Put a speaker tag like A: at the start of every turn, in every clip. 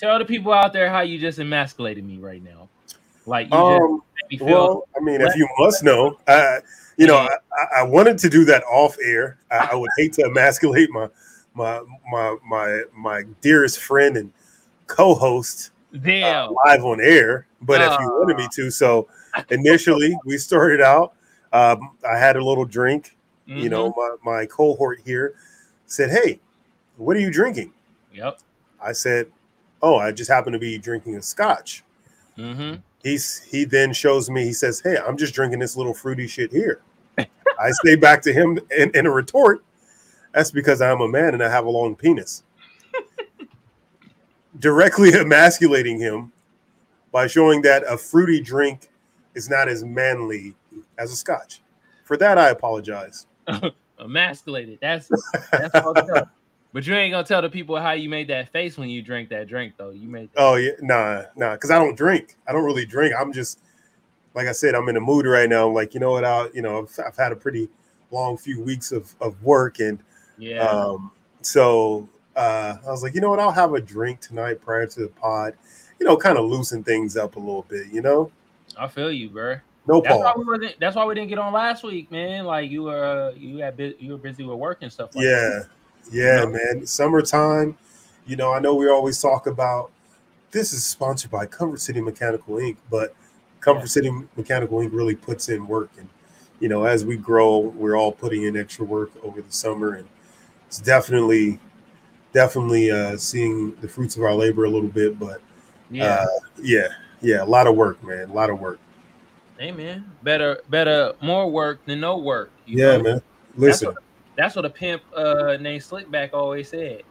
A: Tell the people out there how you just emasculated me right now. Like you
B: Um,
A: just feel
B: well, I mean, if you must know, uh, you know, I, I- I wanted to do that off air. I, I would hate to emasculate my my my my my dearest friend and co-host uh, live on air, but if you wanted me to, so initially we started out. Um, I had a little drink. You know,
A: Mm-hmm.
B: my, my cohort here said, "Hey, what are you drinking?"
A: Yep.
B: I said, "Oh, I just happen to be drinking a scotch."
A: Mm-hmm.
B: He's he then shows me. He says, "Hey, I'm just drinking this little fruity shit here." I say back to him in, in a retort. That's because I'm a man and I have a long penis. Directly emasculating him by showing that a fruity drink is not as manly as a scotch. For that, I apologize.
A: Emasculated. That's that's up. But you ain't gonna tell the people how you made that face when you drank that drink, though. You made
B: Oh yeah, nah, nah, because I don't drink. I don't really drink. I'm just like I said, I'm in a mood right now. I'm like, you know what? I, you know, I've, I've had a pretty long few weeks of, of work, and
A: yeah.
B: um, so uh, I was like, you know what? I'll have a drink tonight prior to the pod. You know, kind of loosen things up a little bit. You know,
A: I feel you, bro.
B: no
A: That's why we. That's why we didn't get on last week, man. Like you were, uh, you had, bu- you were busy with work and stuff. Like that.
B: Yeah,
A: You know?
B: man. Summertime. You know, I know we always talk about this is sponsored by Comfort City Mechanical Inc., but Comfort
A: Yeah.
B: City Mechanical Inc. really puts in work, and you know, as we grow, we're all putting in extra work over the summer, and it's definitely, definitely uh, seeing the fruits of our labor a little bit. But
A: yeah.
B: uh, yeah, yeah, a lot of work, man, a lot of work.
A: hey, man. Better, better, more work than no work.
B: Yeah,
A: know?
B: man. Listen,
A: That's what a pimp uh, named Slickback always said.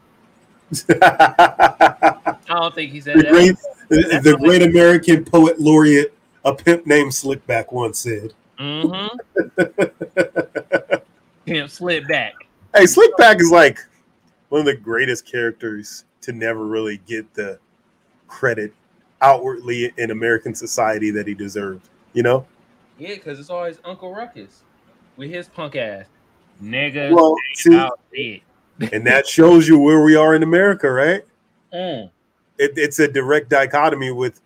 A: I don't think he said
B: the
A: that.
B: great, the, the great American poet laureate, a pimp named Slickback, once said.
A: Mm-hmm. Pimp slid back.
B: Hey, Slickback is like one of the greatest characters to never really get the credit outwardly in American society that he deserved. You know?
A: Yeah, because it's always Uncle Ruckus with his punk ass. Nigga
B: Well, see,
A: out
B: and that shows you where we are in America, right?
A: Mm.
B: It, it's a direct dichotomy with,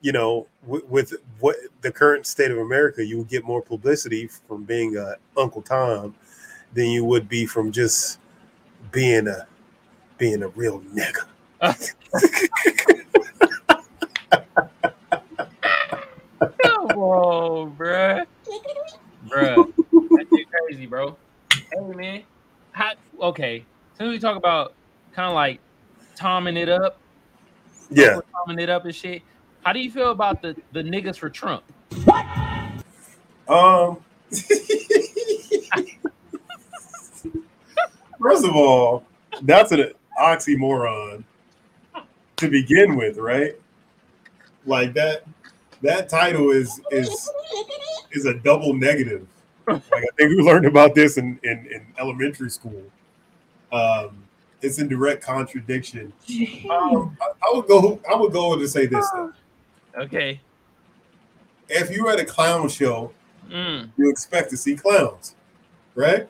B: you know, with, with what the current state of America. You would get more publicity from being a Uncle Tom than you would be from just being a being a real nigga.
A: Come on, bruh. Bruh. That shit crazy, bro. Hey, man. How, okay. Since we talk about kind of like tomming it up,
B: Yeah.
A: tomming it up and shit, how do you feel about the, the niggas for Trump? What?
B: Um. First of all, that's an oxymoron to begin with, right? Like that. That title is is is a double negative. Like I think we learned about this in in, in elementary school. Um, it's in direct contradiction. Um, I, I would go. I would go to say this though.
A: Okay.
B: If you're at a clown show,
A: Mm.
B: you expect to see clowns, right?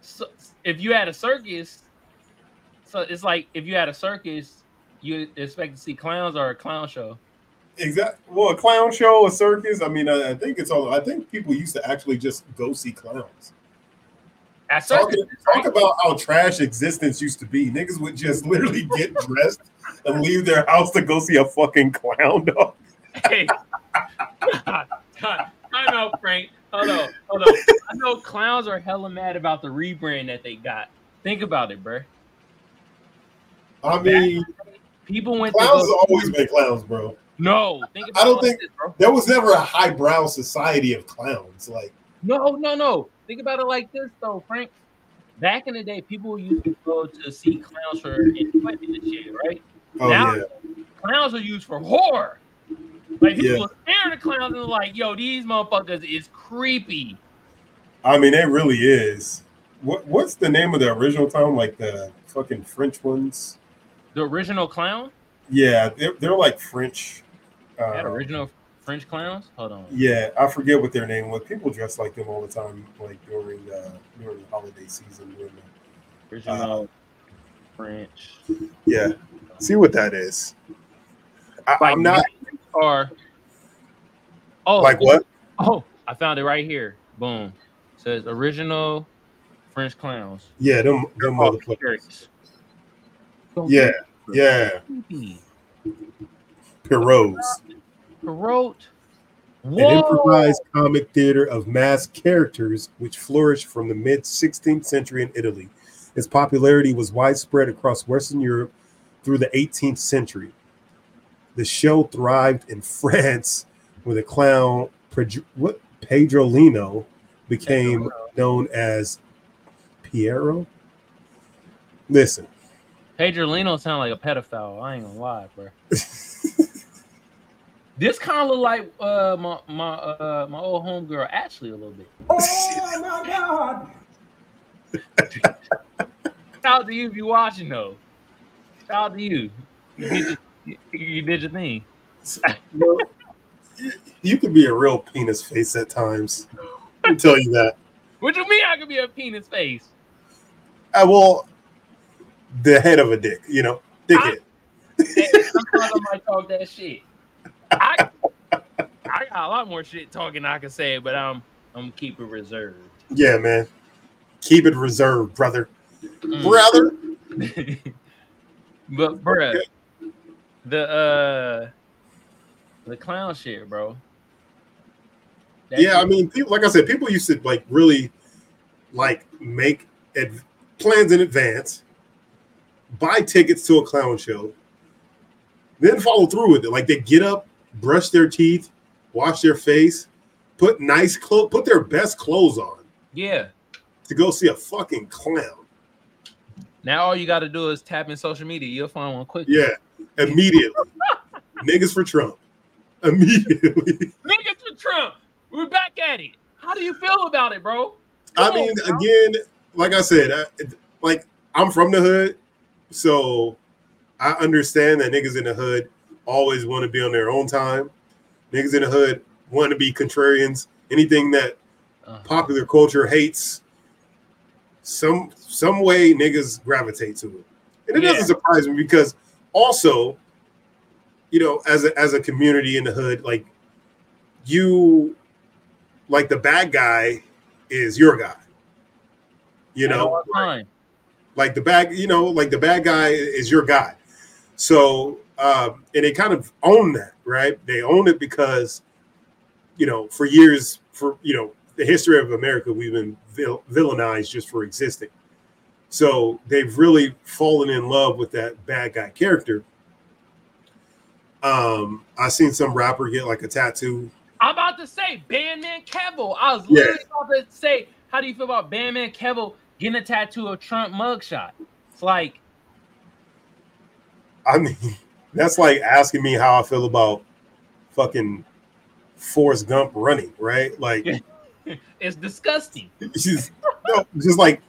A: So, if you had a circus, so it's like if you had a circus, you expect to see clowns or a clown show.
B: Exactly. Well, a clown show, a circus. I mean, I, I think it's all. I think people used to actually just go see clowns.
A: At
B: Talk,
A: circus,
B: talk about how trash existence used to be. Niggas would just literally get dressed and leave their house to go see a fucking clown. Dog.
A: Hey, I know, Frank. Hold on, hold on. I know clowns are hella mad about the rebrand that they got. Think about it, bro.
B: I mean,
A: People went
B: clowns have always been clowns, bro.
A: No. Think about
B: I don't think-
A: this, bro.
B: There was never a highbrow society of clowns. Like,
A: No, no, no. Think about it like this, though, Frank. Back in the day, people used to go to see clowns for enjoyment and shit, right?
B: oh
A: Now-
B: yeah,
A: Clowns are used for horror. Like people
B: Yeah.
A: are staring at clowns and they're like, "Yo, these motherfuckers is creepy."
B: I mean, it really is. What What's the name of the original clown? Like the fucking French ones?
A: The original clown,
B: Yeah, they're, they're like French. Uh,
A: that original French clowns. Hold on.
B: Yeah, I forget what their name was. People dress like them all the time, like during uh, during the holiday season. During the,
A: Original French.
B: yeah, see what that is. I,
A: Like
B: I'm not
A: Or oh,
B: like what?
A: Oh, I found it right here. Boom. says original French clowns.
B: Yeah, them them
A: Called
B: motherfuckers. Yeah, yeah, Pierrots.
A: Perot.
B: An improvised comic theater of masked characters which flourished from the mid 16th century in Italy. Its popularity was widespread across Western Europe through the 18th century. The show thrived in France, where the clown Pedro- Lino Pedrolino became known as Piero. Listen,
A: Pedro Lino sound like a pedophile. I ain't gonna lie, bro. This kind of look like uh my my uh my old homegirl Ashley a little bit.
C: Oh my God!
A: Shout out to you if you watching though. Shout out to you. You did your, you, you did your thing.
B: you, you could be a real penis face at times. I can tell you that.
A: What you mean I could be a penis face?
B: I will the head of a dick, you know, dickhead.
A: Hey, Sometimes I might talk that shit. I got a lot more shit talking I can say, but I'm I'm keep it reserved.
B: Yeah, man. Keep it reserved, brother.
A: Mm.
B: Brother.
A: but bruh, the uh the clown shit, bro. That
B: Yeah, I mean, people, like I said, people used to like really like make ad- plans in advance, buy tickets to a clown show, then follow through with it. Like they get up, brush their teeth, wash their face, put nice clothes, put their best clothes on
A: yeah.
B: to go see a fucking clown.
A: Now all you got to do is tap in social media. You'll find one quick.
B: Yeah, immediately. Niggas for Trump. Immediately.
A: Niggas for Trump. We're back at it. How do you feel about it, bro?
B: I mean,
A: on,
B: again, like I said, I, like I'm from the hood, so I understand that niggas in the hood always want to be on their own time. Niggas in the hood want to be contrarians. Anything that
A: Uh,
B: popular culture hates, some some way niggas gravitate to it, and it
A: Yeah.
B: doesn't surprise me because also, you know, as a as a community in the hood, like you, like the bad guy is your guy. You know,
A: time.
B: like the bad, you know, like the bad guy is your guy. So, um, and they kind of own that, right? They own it because, you know, for years, for you know, the history of America, we've been vil- villainized just for existing. So they've really fallen in love with that bad guy character. Um, I seen some rapper get like a tattoo.
A: I'm about to say Bandman Kevo. I was
B: Yeah.
A: literally about to say, how do you feel about Bandman Kevo getting a tattoo of Trump mugshot? It's like,
B: I mean, that's like asking me how I feel about fucking Forrest Gump running, right? Like,
A: it's disgusting.
B: just, no, just like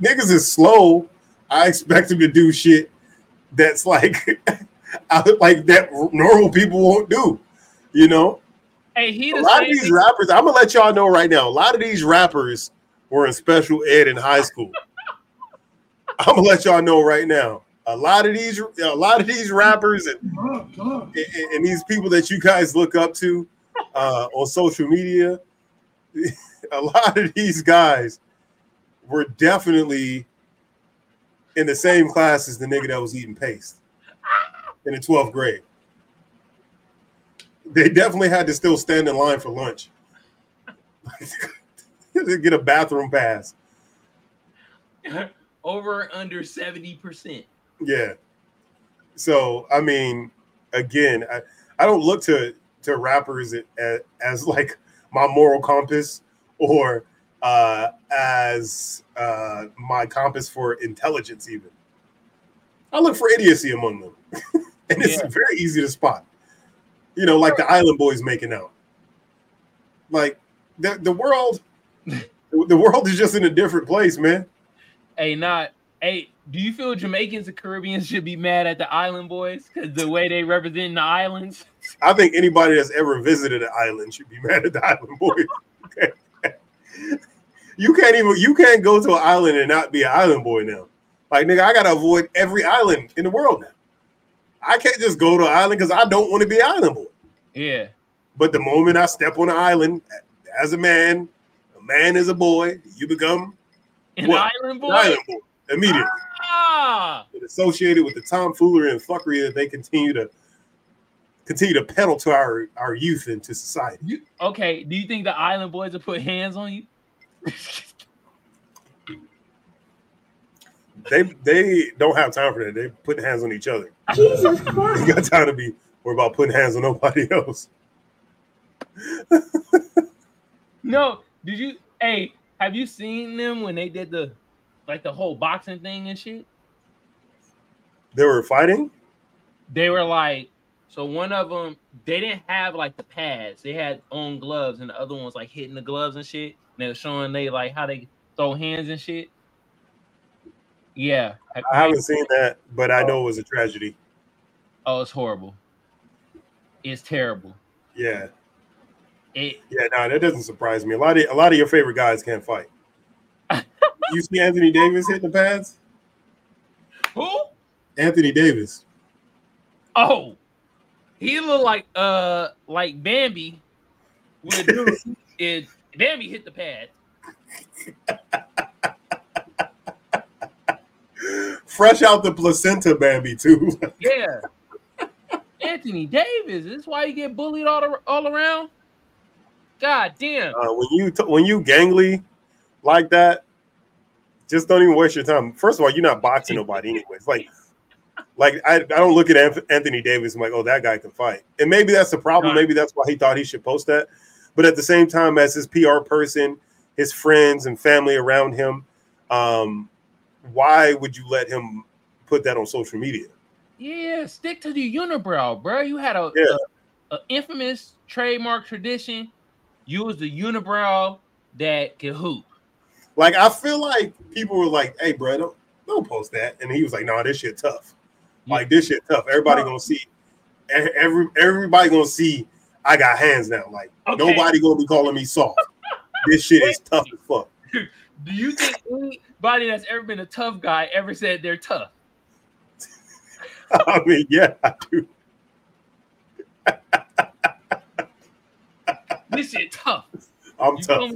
B: niggas is slow. I expect him to do shit that's like, like that normal people won't do. You know,
A: Hey, he
B: a lot of these rappers. I'm gonna let y'all know right now. A lot of these rappers were in special ed in high school. I'm gonna let y'all know right now. A lot of these, a lot of these rappers and and, and these people that you guys look up to uh, on social media, a lot of these guys were definitely in the same class as the nigga that was eating paste in the 12th grade. They definitely had to still stand in line for lunch to get a bathroom pass.
A: over under 70%.
B: Yeah. So I mean, again, I, I don't look to to rappers as, as like my moral compass or uh, as uh, my compass for intelligence. Even I look for idiocy among them, and it's
A: Yeah.
B: very easy to spot. You know, like the Island Boys making out. Like the the world, the world is just in a different place, man.
A: Hey, not hey. Do you feel Jamaicans and Caribbeans should be mad at the Island Boys because the way they represent the islands?
B: I think anybody that's ever visited an island should be mad at the island boys. you can't even you can't go to an island and not be an island boy now. Like nigga, I gotta avoid every island in the world now. I can't just go to an island because I don't want to be island boy.
A: Yeah.
B: But the moment I step on an island as a man, a man is a boy, you become
A: An
B: What?
A: island
B: an
A: boy.
B: island boy immediately.
A: Ah.
B: Associated with the tomfoolery and fuckery that they continue to continue to peddle to our our youth into society.
A: You, okay. Do you think the island boys will put hands on you?
B: They they don't have time for that. They put hands on each other.
C: Jesus Christ!
B: They got time to be worried about putting hands on nobody else.
A: No. Did you? Hey, have you seen them when they did the like the whole boxing thing and shit?
B: They were fighting.
A: They were like, so one of them they didn't have like the pads. They had on gloves, and the other one was like hitting the gloves and shit. And they were showing they like how they throw hands and shit. Yeah.
B: I haven't seen that, but I know it was a tragedy.
A: Oh, it's horrible. It's terrible.
B: Yeah,
A: It
B: yeah. No, that doesn't surprise me. A lot of a lot of your favorite guys can't fight. You see Anthony Davis hitting the pads?
A: who?
B: Anthony Davis.
A: Oh, he looked like uh like Bambi. When dude, it Bambi hit the pad.
B: Fresh out the placenta, Bambi too.
A: Yeah. Anthony Davis. This is why you get bullied all, ar- all around. God damn.
B: Uh, when you t- when you gangly like that, just don't even waste your time. First of all, you're not boxing nobody anyways. Like, like I, I don't look at Anthony Davis and like, oh, that guy can fight. And maybe that's the problem. Maybe that's why he thought he should post that. But at the same time, as his PR person, his friends and family around him, um, why would you let him put that on social media?
A: Yeah, stick to the unibrow, bro. You had a,
B: Yeah.
A: a, a infamous trademark tradition. You was the unibrow that could hoop.
B: Like, I feel like people were like, hey, bro, don't, don't post that. And he was like, no, nah, this shit tough. Like this shit tough. Everybody gonna see. Every everybody gonna see. I got hands now. Like
A: Okay.
B: nobody gonna be calling me soft. this shit is tough as fuck.
A: Do you think anybody that's ever been a tough guy ever said they're tough?
B: I mean, yeah, I do.
A: This shit tough.
B: I'm
A: You
B: tough.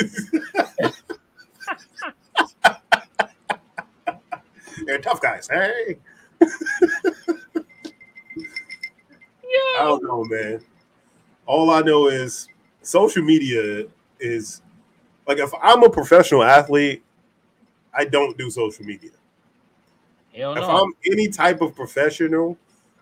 B: They're tough guys. Hey, I don't know, man. All I know is social media is like if I'm a professional athlete, I don't do social media.
A: Hell
B: if
A: no.
B: I'm any type of professional,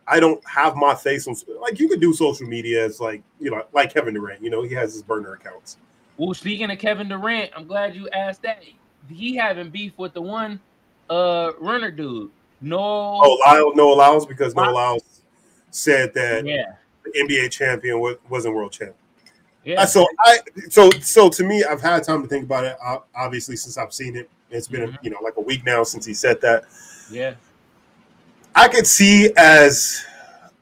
B: I don't have my face on like you could do social media as like you know like Kevin Durant. You know he has his burner accounts.
A: Well, speaking of Kevin Durant, I'm glad you asked that. He having beef with the one uh runner dude. No.
B: Oh, Lyle, Noah Lyles because
A: Noah
B: Lyles said that
A: yeah.
B: the NBA champion wasn't world champ.
A: Yeah.
B: Uh, So I so so to me, I've had time to think about it. Obviously, since I've seen it, it's been
A: Mhm.
B: you know like a week now since he said that.
A: yeah.
B: I could see as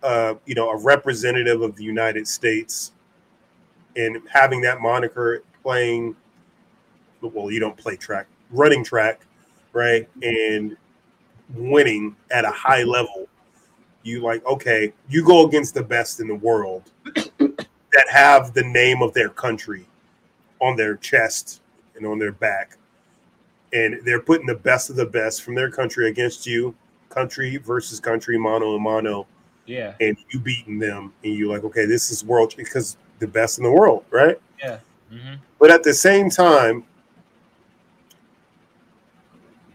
B: uh, you know a representative of the United States and having that moniker playing. Well, you don't play track, running track, right, and winning at a high level. You like okay, you go against the best in the world that have the name of their country on their chest and on their back, and they're putting the best of the best from their country against you country versus country, mono and mono,
A: Yeah.
B: and you beating them, and you like, okay, this is world because the best in the world, right?
A: hmm
B: But at the same time,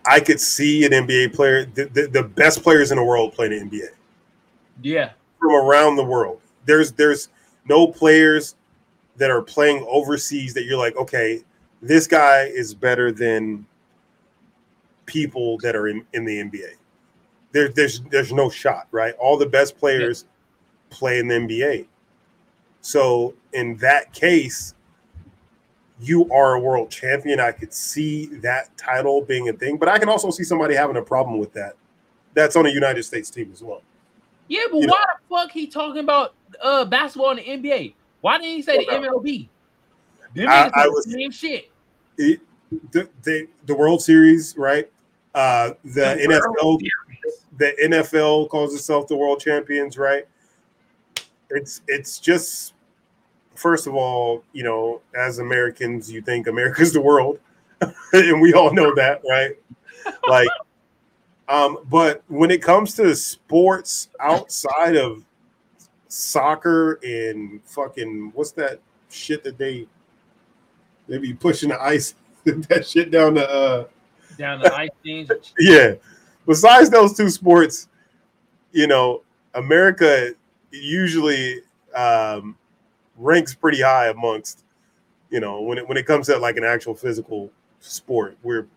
B: I could see an NBA player, the, the, the best players in the world playing the NBA
A: Yeah.
B: from around the world. There's there's no players that are playing overseas that you're like, okay, this guy is better than people that are in, in the NBA. There, there's there's no shot, right? All the best players play in the NBA. So in that case, you are a world champion. I could see that title being a thing, but I can also see somebody having a problem with that. That's on a United States team as well.
A: Yeah, but
B: You know-
A: why the fuck he talking about uh basketball in the NBA? Why didn't he say the MLB? Them
B: I- I was-
A: the same shit.
B: it, the, the the World Series, right? Uh, the
A: The
B: NFL, the NFL calls itself the world champions, right? It's it's just first of all, you know, as Americans, you think America's the world, and we all know that, right? Like, um, but when it comes to sports outside of soccer and fucking what's that shit that they they be pushing the ice that shit down the uh
A: down the ice
B: yeah. Besides those two sports, you know, America usually um, ranks pretty high amongst, you know, when it when it comes to like an actual physical sport. We're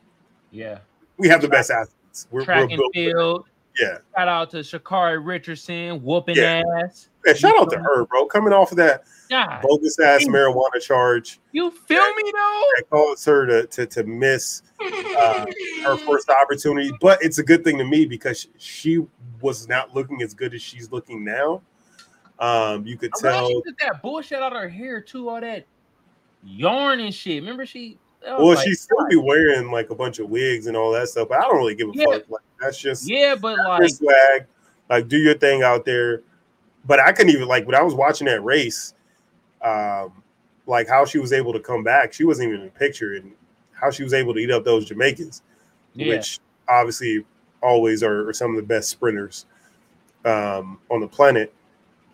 A: Yeah.
B: we have the best athletes. We're,
A: Track
B: we're
A: and field.
B: Yeah.
A: Shout out to Sha'Carri Richardson, whooping
B: Yeah.
A: ass.
B: Man, shout out to her, bro. Coming off of that
A: God,
B: bogus ass marijuana charge
A: you feel me though?
B: that caused her to to, to miss uh, her first opportunity. But it's a good thing to me because she was not looking as good as she's looking now. Um, you could
A: I'm
B: tell.
A: she took that bullshit out of her hair too, all that yarn and shit. Remember she?
B: Well,
A: like-
B: she still be wearing like a bunch of wigs and all that stuff, but I don't really give a
A: Yeah.
B: fuck. Like that's just
A: Yeah, but like,
B: swag. Like do your thing out there. But I couldn't even like when I was watching that race, um, like how she was able to come back. She wasn't even in the picture, and how she was able to eat up those Jamaicans,
A: yeah,
B: which obviously always are, are some of the best sprinters um, on the planet.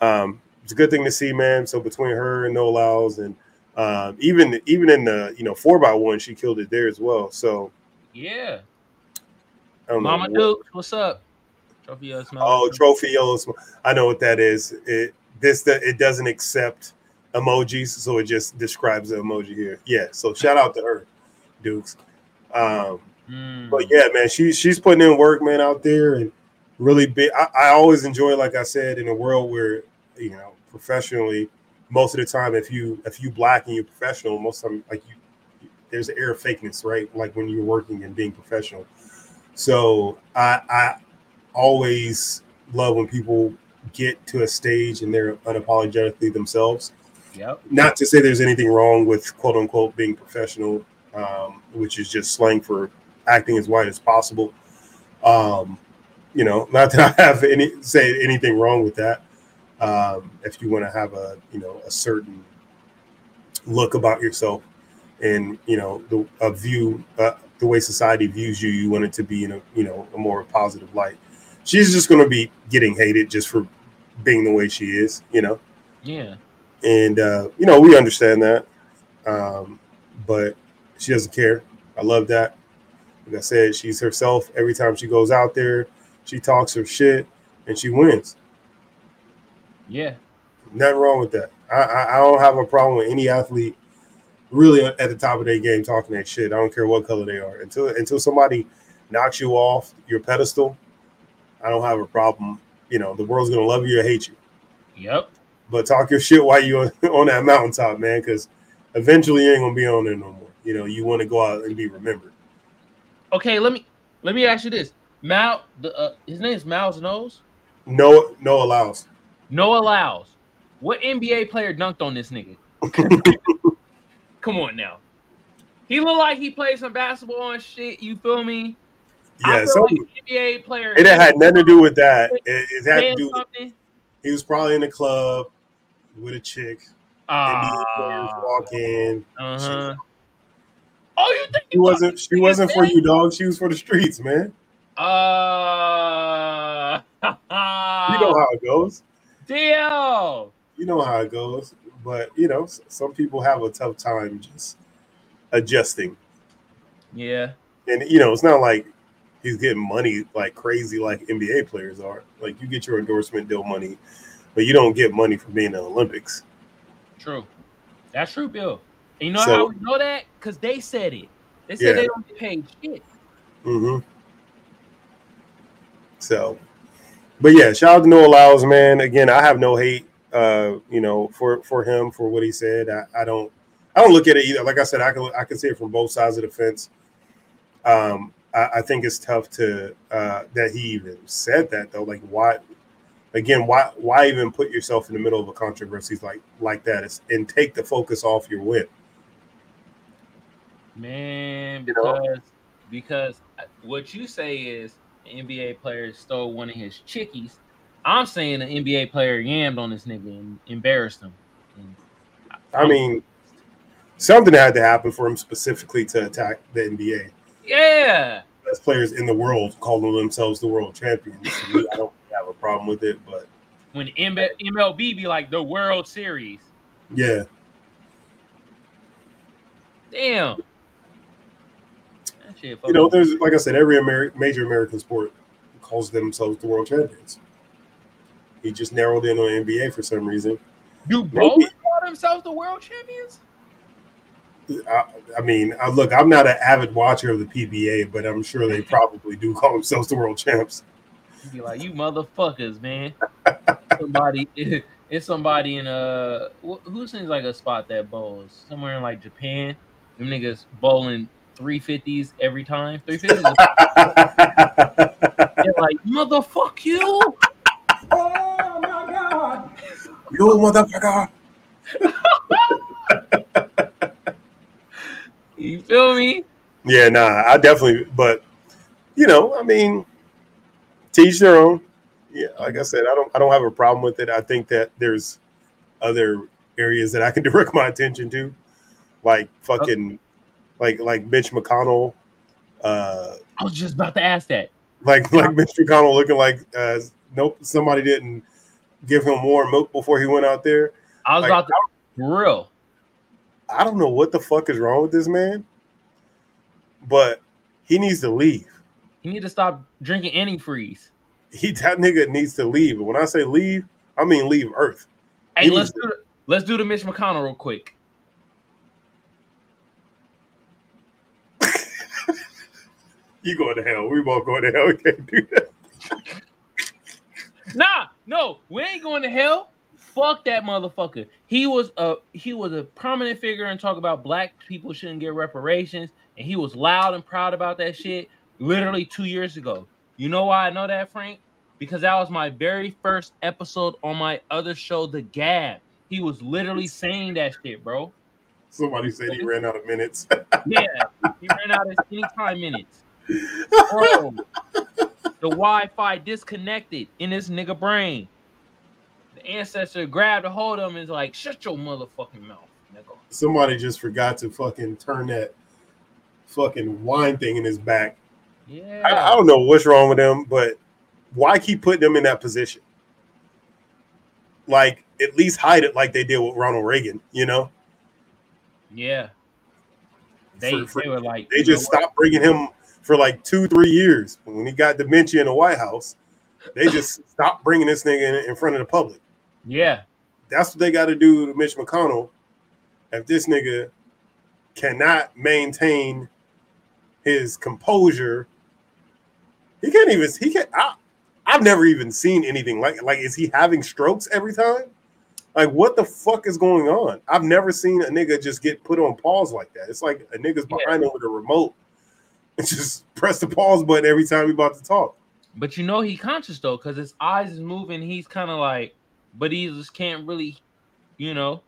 B: Um, it's a good thing to see, man. So between her and Noah Lyles, and um, even even in the you know four by one, she killed it there as well. So
A: yeah.
B: I don't
A: Mama
B: know.
A: Duke, what's up? Trophy of smile.
B: Oh, trophy yellow. sm- I know what that is. It this that it doesn't accept emojis, so it just describes the emoji here. Yeah. So shout out to her, Dukes. Um,
A: Mm.
B: but yeah, man, she she's putting in work, man, out there, and really big. I, I always enjoy, like I said, in a world where you know professionally, most of the time, if you if you black and you're professional, most of the time, like you, there's an air of fakeness, right? Like when you're working and being professional. So I I always love when people get to a stage and they're unapologetically themselves
A: Yep.
B: not to say there's anything wrong with quote unquote being professional, um, which is just slang for acting as white as possible. Um, you know, not that I have any say anything wrong with that. Um, if you want to have a you know a certain look about yourself and you know the a view uh, the way society views you, you want it to be in a you know a more positive light. She's just going to be getting hated just for being the way she is, you know
A: Yeah.
B: and uh, you know we understand that, um, but she doesn't care. I love that. Like I said, she's herself every time she goes out there. She talks her shit and she wins.
A: Yeah.
B: Nothing wrong with that. I, I, I don't have a problem with any athlete really at the top of their game talking that shit. I don't care what color they are. Until until somebody knocks you off your pedestal, I don't have a problem. You know, the world's gonna love you or hate you.
A: Yep.
B: but talk your shit while you're on that mountaintop, man, because eventually you ain't gonna be on there no more. You know, you want to go out and be remembered.
A: Okay, let me let me ask you this. Mal, the uh, his name is Miles Nose.
B: No, Noah Lyles.
A: Noah Lyles. What NBA player dunked on this nigga? Come on now. He looked like he played some basketball and shit. You feel me?
B: Yeah, so
A: like NBA player.
B: it had nothing to do with that. It, it had to do. With, he was probably in the club with a chick. NBA players
A: Ah,
B: walk in.
A: uh-huh. Oh, you think
B: She wasn't. She wasn't for you, dog. She was for the streets, man.
A: Uh,
B: You know how it goes.
A: Deal.
B: You know how it goes. But you know, some people have a tough time just adjusting.
A: Yeah.
B: and you know, it's not like he's getting money like crazy like NBA players are. Like you get your endorsement deal money, but you don't get money for being in the Olympics.
A: True. That's true, Bill. And you know
B: So-
A: how we know that? Because they said it. They said
B: Yeah.
A: they don't get paid shit.
B: hmm So, but yeah, shout out to Noah Lyles, man. Again, I have no hate, uh, you know, for for him for what he said. I, I don't, I don't look at it either. Like I said, I can I can see it from both sides of the fence. Um, I, I think it's tough to uh, that he even said that though. Like, why? Again, why why even put yourself in the middle of a controversy like like that is, and take the focus off your win?
A: Man, because because what you say is an NBA player stole one of his chickies. I'm saying an NBA player yammed on this nigga and embarrassed him. And
B: I mean, something had to happen for him specifically to attack the NBA.
A: yeah,
B: Best players in the world calling themselves the world champions. Me, I don't have a problem with it, but
A: when MLB be like the World Series.
B: yeah,
A: Damn. Shit
B: you know, there's like I said, every Ameri- major American sport calls themselves the world champions. He just narrowed in on NBA for some reason.
A: do
B: maybe-
A: both call themselves the world champions?
B: I, I mean, I, look, I'm not an avid watcher of the PBA, but I'm sure they probably do call themselves the world champs.
A: You be like, you motherfuckers, man. somebody, it's somebody in uh, a who seems like a spot that bowls somewhere in like Japan. Them niggas bowling three fifties every time. Three fifties. They're like, motherfuck you.
C: Oh my God!
B: Yo, motherfucker!
A: You feel me?
B: Yeah, nah, I definitely, but you know, I mean, teach their own. Yeah, like I said, I don't, I don't have a problem with it. I think that there's other areas that I can direct my attention to, like uh, fucking, like like Mitch McConnell, uh,
A: I was just about to ask that.
B: like like Mitch McConnell looking like, uh, nope, somebody didn't give him more milk before he went out there.
A: I was
B: Like,
A: about to for real.
B: I don't know what the fuck is wrong with this man, but he needs to leave.
A: He need to stop drinking antifreeze.
B: He that nigga needs to leave. And when I say leave, I mean leave Earth.
A: Hey,
B: He
A: let's do the, let's do the Mitch McConnell real quick.
B: You going to hell? We both going to hell. We can't do that.
A: Nah, no, we ain't going to hell. Fuck that motherfucker. He was a he was a prominent figure and talk about black people shouldn't get reparations, and he was loud and proud about that shit. Literally two years ago. You know why I know that, Frank? Because that was my very first episode on my other show, The Gab. He was literally saying that shit, bro.
B: Somebody said he ran out of minutes.
A: Yeah, he ran out of any time minutes. Bro, the Wi-Fi disconnected in this nigga brain. The ancestor grabbed a hold of him and is like, shut your motherfucking mouth, nigga.
B: Somebody just forgot to fucking turn that fucking wine thing in his back.
A: Yeah.
B: I, I don't know what's wrong with him, but why keep putting them in that position? Like, at least hide it like they did with Ronald Reagan, you know?
A: yeah. They,
B: For- for-
A: they were like,
B: They just stopped bringing him for like two, three years. When he got dementia in the White House, they just stopped bringing this nigga in, in front of the public.
A: Yeah.
B: That's what they got to do to Mitch McConnell. If this nigga cannot maintain his composure, he can't even. He can't. I, I've never even seen anything like. Like, is he having strokes every time? Like, what the fuck is going on? I've never seen a nigga just get put on pause like that. It's like a nigga's
A: Yeah.
B: behind him with a remote just press the pause button every time he about to talk.
A: But you know he conscious though, because his eyes is moving. He's kind of like, but he just can't really, you know,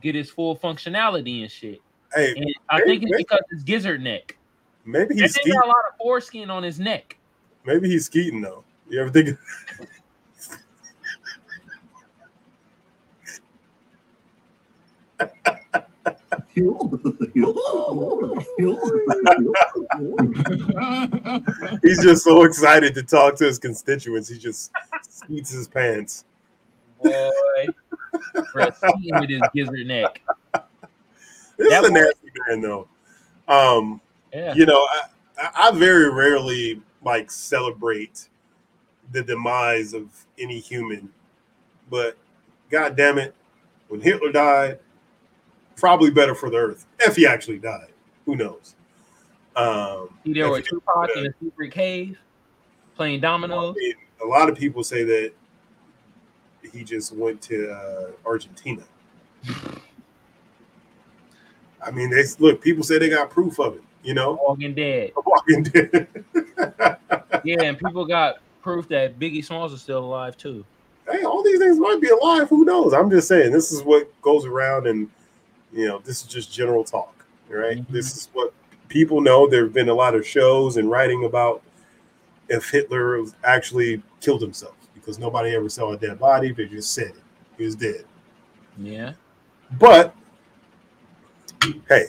A: get his full functionality and shit.
B: Hey,
A: And I
B: Maybe-
A: think it's
B: maybe-
A: because his gizzard neck.
B: maybe
A: He
B: he's
A: got a lot of foreskin on his neck.
B: Maybe he's skeeting though. You ever think? He's just so excited to talk to his constituents. He just skeets his pants.
A: Boy, with his gizzard neck.
B: This
A: That
B: is a nasty man though. Um,
A: Yeah.
B: you know, I I very rarely like celebrate the demise of any human, but god damn it, when Hitler died, probably better for the earth if he actually died. Who knows? Um,
A: He there with Tupac in a secret cave playing
B: I
A: dominoes.
B: mean, a lot of people say that he just went to uh, Argentina. I mean, they look. People say they got proof of it. You know,
A: Walking Dead.
B: Walking Dead.
A: Yeah, and people got proof that Biggie Smalls is still alive too.
B: hey, all these things might be alive. Who knows? I'm just saying this is what goes around, and you know, this is just general talk, right?
A: Mhm.
B: This is what people know. There have been a lot of shows and writing about if Hitler actually killed himself because nobody ever saw a dead body. They just said it. He was dead.
A: Yeah.
B: But hey,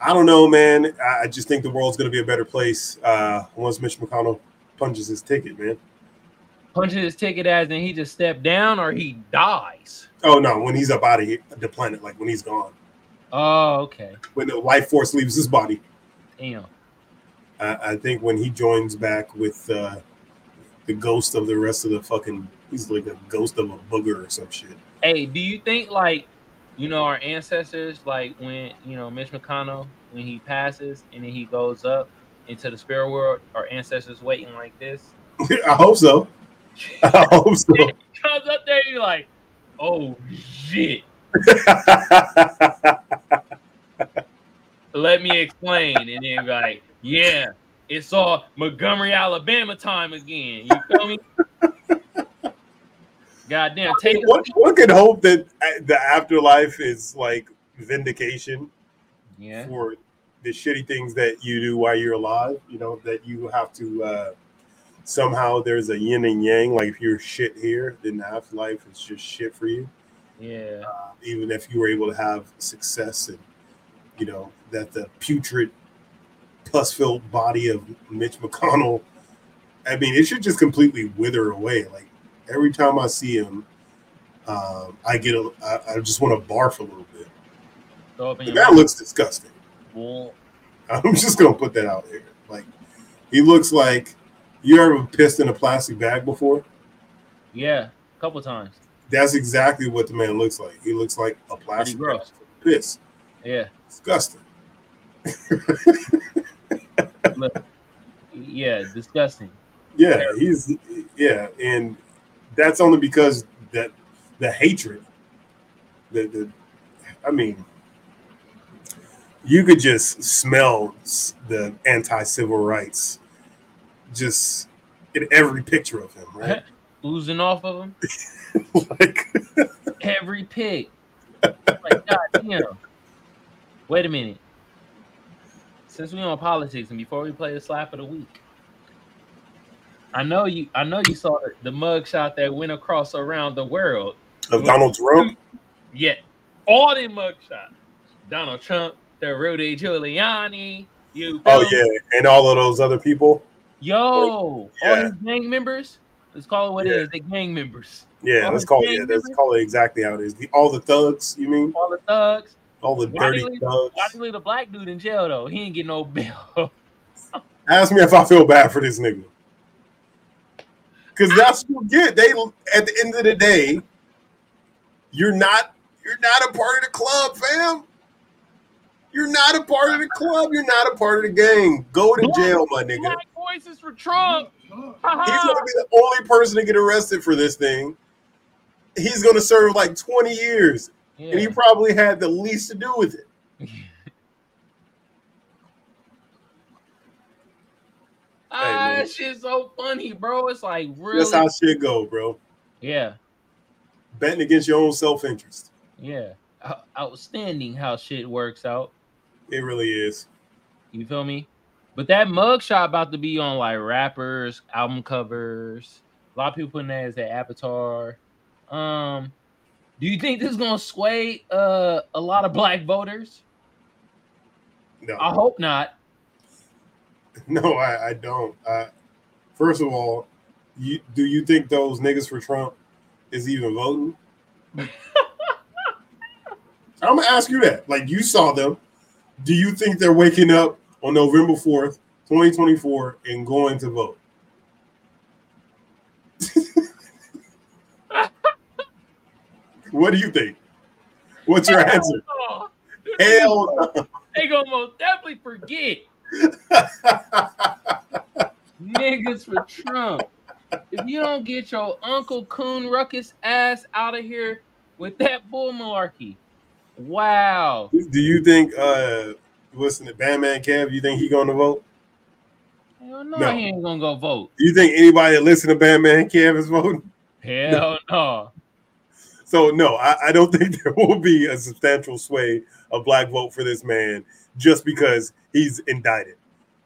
B: I don't know, man. I I just think the world's going to be a better place uh, once Mitch McConnell punches his ticket, man.
A: Punches his ticket as in he just stepped down or he dies.
B: Oh no, when he's up out of here, the planet, like when he's gone,
A: Oh, okay.
B: when the life force leaves his body.
A: Damn.
B: I, I think when he joins back with uh, the ghost of the rest of the fucking, he's like a ghost of a booger or some shit.
A: Hey, do you think like you know our ancestors, like when you know Mitch McConnell, when he passes and then he goes up into the spirit world, our ancestors waiting like this?
B: I hope so. I hope so.
A: Comes up there, you're like, oh shit. Let me explain. And then like, yeah, it's all Montgomery, Alabama time again. You feel me? Goddamn, take
B: one, one can hope that uh, the afterlife is like vindication
A: Yeah.
B: for the shitty things that you do while you're alive. You know that you have to uh, somehow there's a yin and yang. Like if you're shit here, then the afterlife is just shit for you.
A: Yeah.
B: Even if you were able to have success and you know that the putrid, pus-filled body of Mitch McConnell. I mean, it should just completely wither away. Like every time I see him, um, I get a, I, I just want to barf a little bit.
A: Go up in
B: The guy looks disgusting.
A: Well,
B: I'm just gonna put that out there. Like he looks like you ever pissed in a plastic bag before?
A: Yeah, a couple times.
B: That's exactly what the man looks like. He looks like a plastic bag. Piss.
A: Yeah.
B: Disgusting.
A: Look. Yeah, disgusting.
B: Yeah, he's yeah, and that's only because that the hatred. The the I mean you could just smell the anti-civil rights just in every picture of him, right?
A: Oozing off of him.
B: like
A: Every pick. Like, God damn. Wait a minute. Since we on politics and before we play the slap of the week, I know you I know you saw the, mug shot that went across around the world.
B: of Donald Trump.
A: Yeah. All them mug shots. Donald Trump, the Rudy Giuliani, you
B: Oh yeah, and all of those other people.
A: Yo, all
B: Yeah.
A: his gang members. Let's call it what
B: Yeah.
A: it is. The gang members.
B: Yeah,
A: All
B: let's call it. Yeah, let's call it exactly how it is. The, all the thugs. You mean
A: All the thugs.
B: all the
A: Why
B: dirty thugs?
A: Why do you leave the black dude in jail though? He ain't get no bail.
B: Ask me if I feel bad for this nigga. Because that's what you get. They at the end of the day, you're not you're not a part of the club, fam. You're not a part of the club. You're not a part of the gang. Go to jail, my nigga.
A: Black voices for Trump.
B: He's gonna be the only person to get arrested for this thing. He's gonna serve like 20 years, and he probably had the least to do with it.
A: Ah,
B: man.
A: that shit's so funny, bro. It's like really.
B: That's how shit go, bro.
A: yeah,
B: Betting against your own self-interest.
A: yeah. Outstanding how shit works out.
B: It really is.
A: You feel me? But that mugshot about to be on like rappers, album covers. A lot of people putting that as their avatar. Um, do you think this is gonna sway uh a lot of black voters?
B: No.
A: I hope not.
B: No, I, I don't. Uh, first of all, you do you think those niggas for Trump is even voting? I'm gonna ask you that. Like you saw them. Do you think they're waking up on November 4th, 2024 and going to vote? what do you think? What's your answer?
A: Oh,
B: Hell no.
A: they gonna most definitely forget niggas for Trump. If you don't get your Uncle Coon Ruckus ass out of here with that bull malarkey, wow.
B: Do you think uh listen to Bandman Kev, you think he gonna vote?
A: Hell no,
B: No.
A: he ain't gonna go vote.
B: You think anybody that listen to Bandman Kev is voting?
A: Hell no.
B: So no, I, I don't think there will be a substantial sway of black vote for this man just because he's indicted.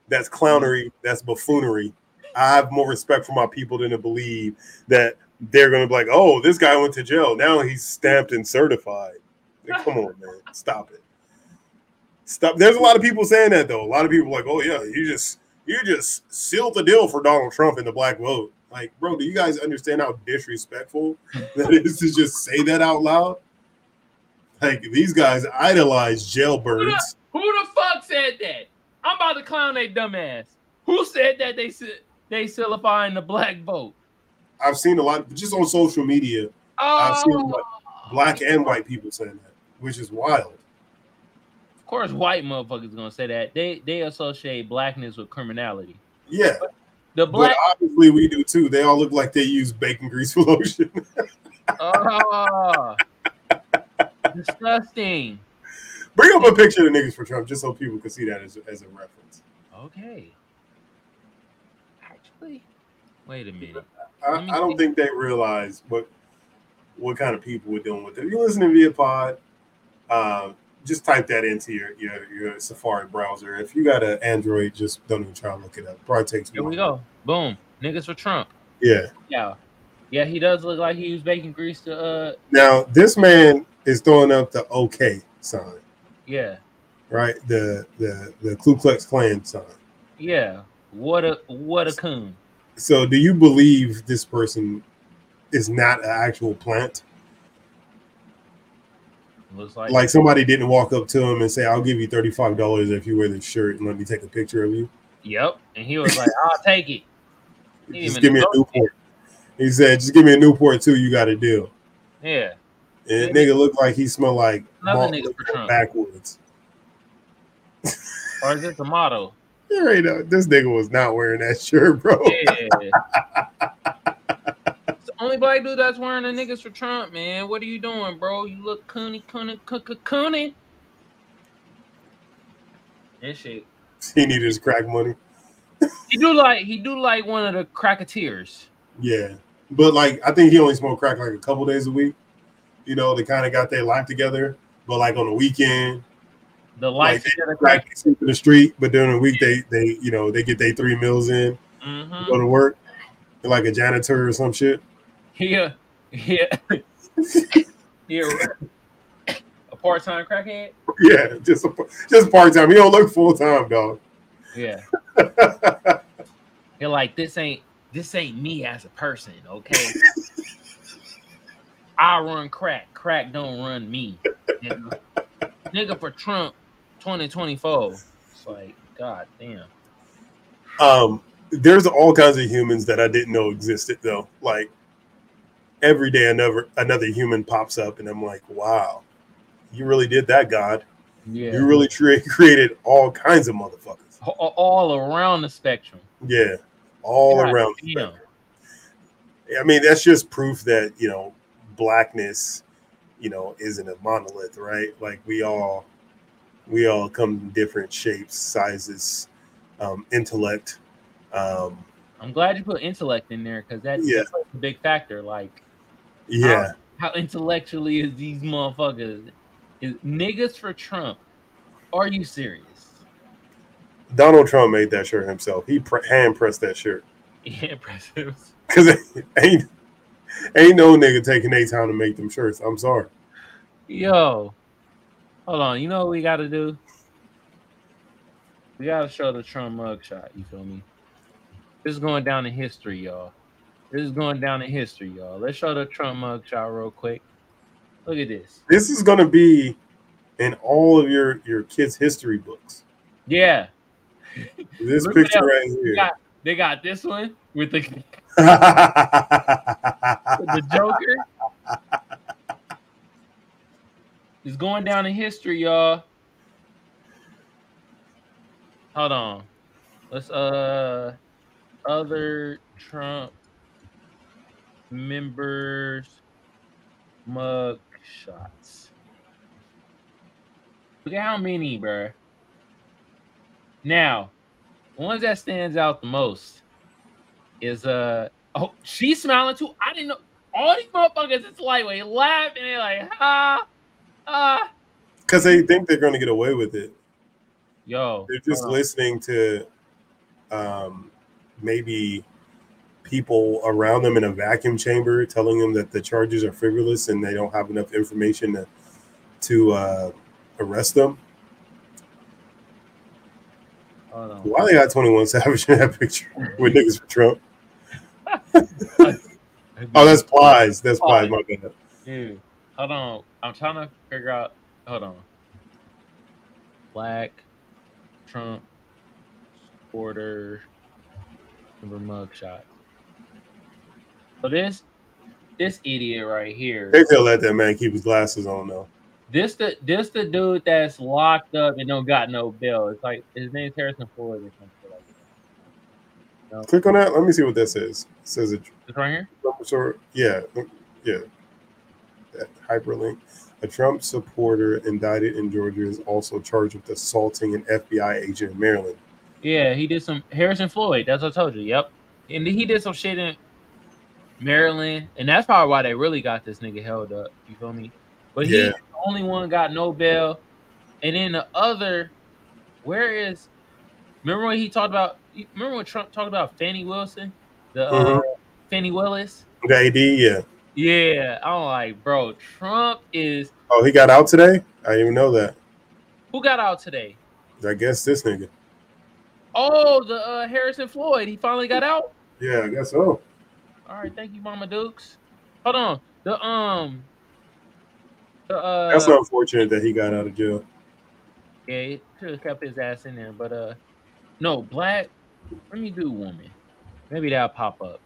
B: That's clownery. That's buffoonery. I have more respect for my people than to believe that they're going to be like, oh, this guy went to jail. Now he's stamped and certified. Like, come on, man. Stop it. Stop. There's a lot of people saying that though. A lot of people like, oh yeah, you just you just sealed the deal for Donald Trump and the black vote. Like, bro, do you guys understand how disrespectful that is to just say that out loud? Like these guys idolize jailbirds.
A: Who the fuck said that? I'm about to clown they dumbass. Who said that they they solidifying the black vote?
B: I've seen a lot just on social media, I've seen
A: Oh,
B: what- black and white people saying that, which is wild.
A: Of course, white motherfuckers gonna say that. They they associate blackness with criminality.
B: Yeah,
A: The
B: but
A: black,
B: obviously we do too. They all look like they use bacon grease for lotion.
A: oh, disgusting.
B: Bring up a picture of the niggas for Trump just so people can see that as, as a reference.
A: Okay. Actually, wait a minute.
B: I, I don't think they realize what what kind of people we're dealing with. If you listen to via pod, um, just type that into your, your your Safari browser. If you got an Android, just don't even try to look it up. Probably takes.
A: Here we go. Boom. Niggas for Trump.
B: Yeah.
A: Yeah. Yeah, he does look like he was bacon grease to uh
B: Now this man is throwing up the OK sign,
A: yeah.
B: right? The the the Ku Klux Klan sign.
A: Yeah. What a what a coon.
B: So, do you believe this person is not an actual plant?
A: Looks like,
B: Like somebody didn't walk up to him and say, "I'll give you thirty five dollars if you wear this shirt and let me take a picture of you."
A: Yep. And he was like, I'll take it. He
B: Just give me a. Newport. He said, "Just give me a Newport too. You got a deal."
A: Yeah.
B: And nigga looked like he smelled like
A: Another nigga for Trump.
B: backwoods.
A: Or is it the motto?
B: There ain't no, this nigga was not wearing that shirt, bro.
A: Yeah. only black dude that's wearing the niggas for Trump, man. What are you doing, bro? You look coony, coony, coony, coony. That shit.
B: He needed his crack money.
A: He do like he do like one of the cracketeers.
B: Yeah, but like I think he only smoked crack like a couple days a week. You know, they kind of got their life together. But like on the weekend,
A: The life Like,
B: crack in the street. But during the week, they they you know they get their three meals in,
A: Mm-hmm.
B: go to work, like a janitor or some shit.
A: Yeah, yeah, yeah. A part-time crackhead.
B: Yeah, just a, just part time. He don't look full time, dog.
A: Yeah. You're like this ain't this ain't me as a person, okay? I run crack. Crack don't run me. Nigga, Nigga for Trump 2024. It's like, god damn.
B: Um, there's all kinds of humans that I didn't know existed though. Like every day another another human pops up and I'm like, wow, you really did that, God.
A: Yeah.
B: You really crea- created all kinds of motherfuckers.
A: all around the spectrum.
B: Yeah, all
A: God
B: around. the spectrum. I mean, that's just proof that you know blackness, you know, isn't a monolith, right? Like we all, we all come in different shapes, sizes, um, intellect. Um,
A: I'm glad you put intellect in there because that,
B: Yeah.
A: that's like a big factor. Like
B: yeah,
A: how intellectually is these motherfuckers? Is niggas for Trump? Are you serious?
B: Donald Trump made that shirt himself. He pre- hand pressed that shirt
A: Yeah, impressive.
B: because ain't ain't no nigga taking their time to make them shirts. I'm sorry.
A: Yo, hold on. You know what we got to do? We got to show the Trump mugshot. You feel me? This is going down in history, y'all. This is going down in history, y'all. Let's show the Trump mugshot real quick. Look at this.
B: This is gonna be in all of your your kids' history books.
A: Yeah,
B: This picture right
A: they
B: here.
A: got, they got this one with the, with the Joker. It's going down in history, y'all. Hold on. Let's uh other Trump members mug shots. Look at how many, bruh. Now, the ones that stands out the most is uh oh she's smiling too. I didn't know all these motherfuckers is lightweight laughing. They're like, ah, ah.
B: Because they think they're gonna get away with it.
A: Yo,
B: They're just listening to um, maybe people around them in a vacuum chamber telling them that the charges are frivolous and they don't have enough information to to uh, arrest them.
A: Hold on.
B: Why they got 21 Savage in that picture with niggas for Trump? Oh, that's Plies. That's Plies. My bad.
A: Dude, hold on. I'm trying to figure out. Hold on. Black Trump supporter number mugshot. So this this idiot right here.
B: They could let that man keep his glasses on though.
A: This the this the dude that's locked up and don't got no bail. It's like his name's Harrison Ford or something like that.
B: Click on that. Let me see what that says. It says it.
A: It's right here.
B: So, yeah, yeah. That hyperlink. A Trump supporter indicted in Georgia is also charged with assaulting an FBI agent in Maryland.
A: Yeah, he did some Harrison Floyd. That's what I told you. Yep. And he did some shit in Maryland, and that's probably why they really got this nigga held up. You feel me? But he's
B: Yeah.
A: the only one got no bail. And then the other, where is? Remember when he talked about? Remember when Trump talked about Fannie Wilson, the uh, Fani Willis?
B: The AD, yeah.
A: Yeah, I'm like, bro, Trump is
B: Oh, he got out today? I didn't even know that.
A: who got out today?
B: I guess this nigga.
A: Oh, the uh, Harrison Floyd. He finally got out.
B: Yeah, I guess so.
A: All right, thank you, Mama Dukes. Hold on. The um the uh
B: That's unfortunate that he got out of jail.
A: yeah, he should have kept his ass in there, but uh no, black let me do woman. Maybe that'll pop up.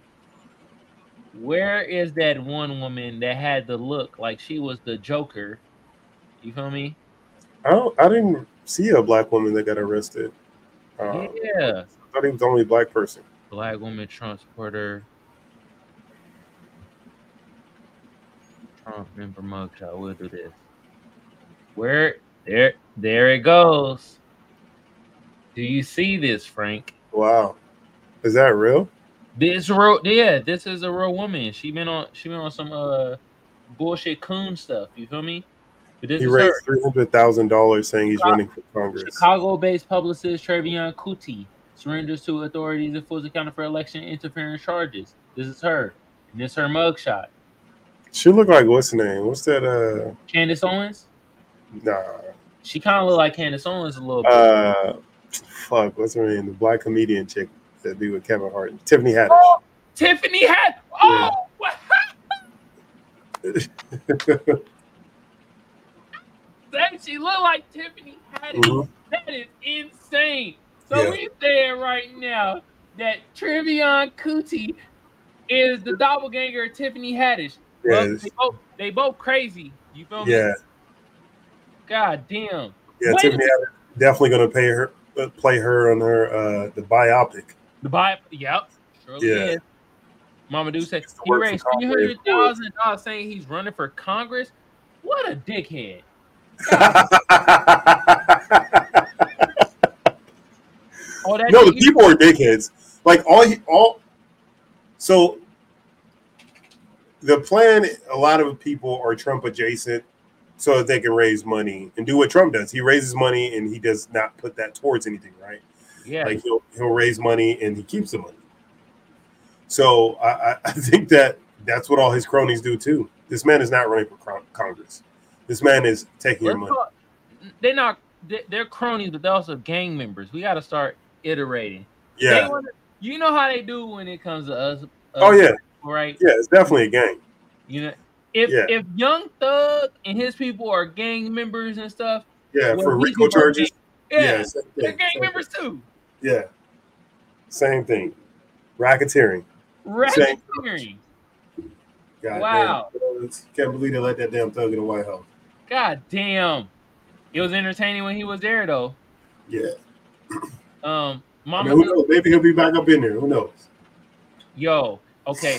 A: Where is that one woman that had the look like she was the Joker? You feel me?
B: I don't. I didn't see a black woman that got arrested. Uh,
A: yeah.
B: I thought he was the only black person.
A: Black woman Trump supporter. Trump member mugshot. We'll do this. Where there there it goes. Do you see this, Frank?
B: Wow, is that real?
A: This real yeah, this is a real woman. She been on she been on some uh bullshit coon stuff. You feel me? But this
B: He
A: is
B: raised three hundred thousand dollars saying he's
A: Chicago-
B: running for Congress.
A: Chicago-based publicist Trevian Kutti surrenders to authorities and fully accounted for election interference charges. This is her. And this is her mugshot.
B: She look like what's her name? What's that? Uh,
A: Candace Owens.
B: nah.
A: She kind of look like Candace Owens a little bit.
B: Uh, fuck. What's her name? The black comedian chick that be with Kevin Hart. Tiffany Haddish.
A: oh, Tiffany had. Oh, what? That she look like Tiffany Haddish.
B: Mhm.
A: That is insane. So
B: Yeah.
A: we saying right now that Trevian Kutti is the doppelganger of Tiffany Haddish.
B: Yeah,
A: they, both, they both crazy. You feel me?
B: yeah,
A: God damn.
B: yeah.
A: Wait.
B: Tiffany Haddish definitely gonna pay her, uh, play her on her uh the biopic.
A: The Bible. Yep. Surely
B: Yeah.
A: is. Mama do say he raised three hundred thousand dollars saying he's running for Congress. What a dickhead. Oh, that
B: no, the people are dickheads. Like all, he- all. So the plan, a lot of people are Trump adjacent, so that they can raise money and do what Trump does. He raises money and he does not put that towards anything, right?
A: yeah.
B: Like he'll he'll raise money and he keeps the money. So I, I- think that that's what all his cronies do too. This man is not running for Congress. This man is taking your money.
A: They're not. they- They're cronies, but they're also gang members. We got to start iterating.
B: Yeah.
A: wanna- you know how they do when it comes to us. Oh, us
B: Oh yeah.
A: Right.
B: Yeah. It's definitely a gang.
A: You know, if
B: Yeah.
A: if Young Thug and his people are gang members and stuff,
B: Yeah.
A: well,
B: For RICO charges.
A: gang- yeah,
B: same
A: they're gang
B: same
A: members too.
B: Yeah. Same thing. Racketeering.
A: Racketeering.
B: God
A: Wow.
B: damn. Can't believe they let that damn thug in the White House.
A: God damn. It was entertaining when he was there though.
B: Yeah.
A: Um,
B: I
A: Mama,
B: mean, who knows? Maybe he'll be back up in there. Who knows?
A: yo, okay.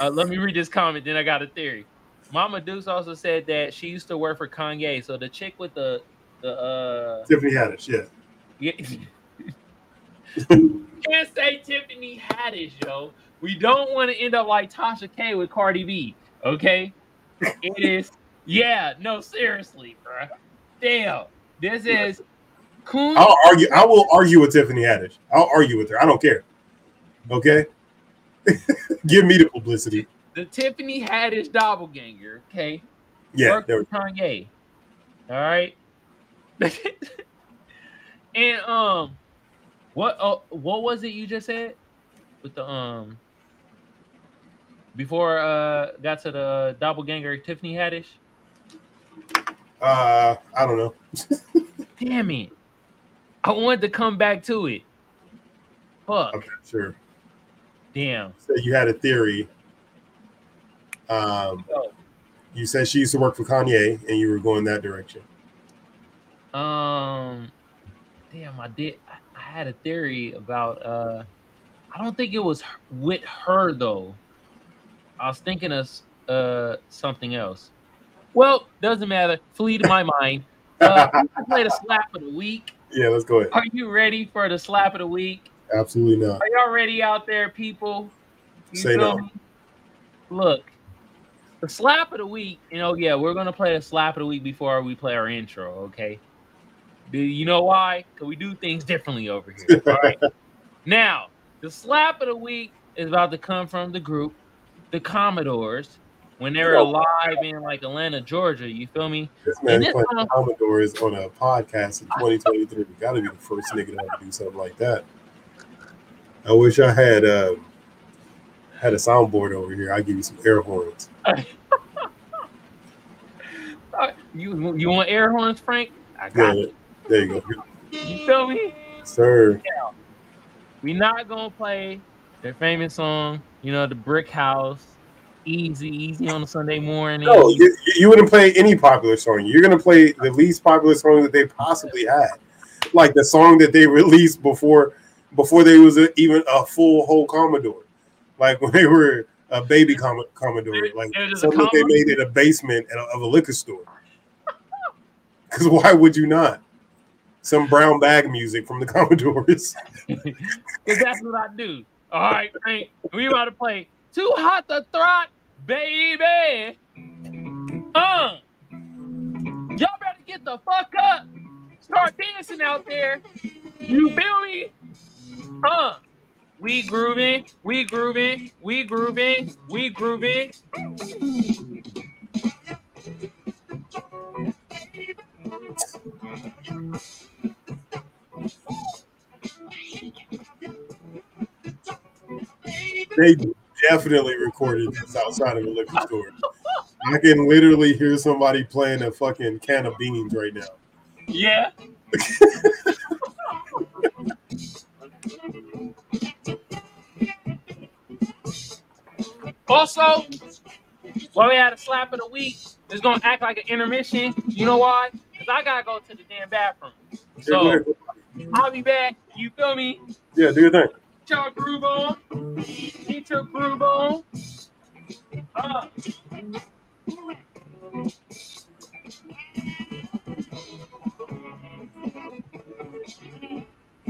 A: Uh, let me read this comment. Then I got a theory. Mama Dukes also said that she used to work for Kanye. So the chick with the the uh
B: Tiffany Haddish. Yeah.
A: yeah. can't say Tiffany Haddish, yo. We don't want to end up like Tasha K with Cardi B. Okay, it is. Yeah, no, seriously, bruh. Damn, this is Coon.
B: I'll argue. I will argue with Tiffany Haddish. I'll argue with her. I don't care. Okay. Give me the publicity.
A: the Tiffany Haddish doppelganger. Okay.
B: Yeah.
A: worked with Kanye. All right. and um, what uh, what was it you just said with the um before uh got to the doppelganger Tiffany Haddish?
B: uh, I don't know.
A: Damn it! I wanted to come back to it. Fuck.
B: Okay, sure.
A: Damn.
B: So you had a theory. Um, you said she used to work for Kanye, and you were going that direction.
A: um, damn, I did. I, had a theory about. uh I don't think it was with her though. I was thinking of uh something else. Well, doesn't matter. Flee to my mind. Uh, I played a slap of the week.
B: Yeah, let's go ahead.
A: Are you ready for the slap of the week?
B: Absolutely not.
A: Are y'all ready out there, people? You
B: Say no.
A: me? Look, the slap of the week. You know, yeah, we're gonna play a slap of the week before we play our intro. Okay. Do you know why? Because we do things differently over here. All right. now, the slap of the week is about to come from the group, the Commodores, when they were alive in like Atlanta, Georgia. You feel me?
B: This man
A: this
B: playing Commodores on a podcast in 2023. Got to be the first nigga to do something like that. I wish I had uh, had a soundboard over here. I'd give you some air horns.
A: You you want air horns, Frank? I got
B: Yeah,
A: you.
B: there you go,
A: You feel me?
B: sir.
A: we not gonna play their famous song, you know, the brick house, easy, easy on a Sunday morning.
B: No, you, you wouldn't play any popular song. You're gonna play the least popular song that they possibly had, like the song that they released before before they was a, even a full whole Commodore, like when they were a baby Com- Commodore, like
A: It was a
B: something they made in a basement a- of a liquor store. Because why would you not? Some brown bag music from the Commodores.
A: Because that's what I do. All right, Frank, we about to play Too Hot Ta Trot, baby. Uh, y'all better get the fuck up. Start dancing out there. You feel me? Uh, we grooving, we grooving, we grooving, we grooving.
B: They definitely recorded this outside of a liquor store. I can literally hear somebody playing a fucking can of beans right now.
A: Yeah. also, while we had a slap of the week, it's gonna act like an intermission. You know why? Because I gotta go to the damn bathroom. So I'll be back. You feel me?
B: yeah, do your thing.
A: Get your groove on. Get your groove on. Uh.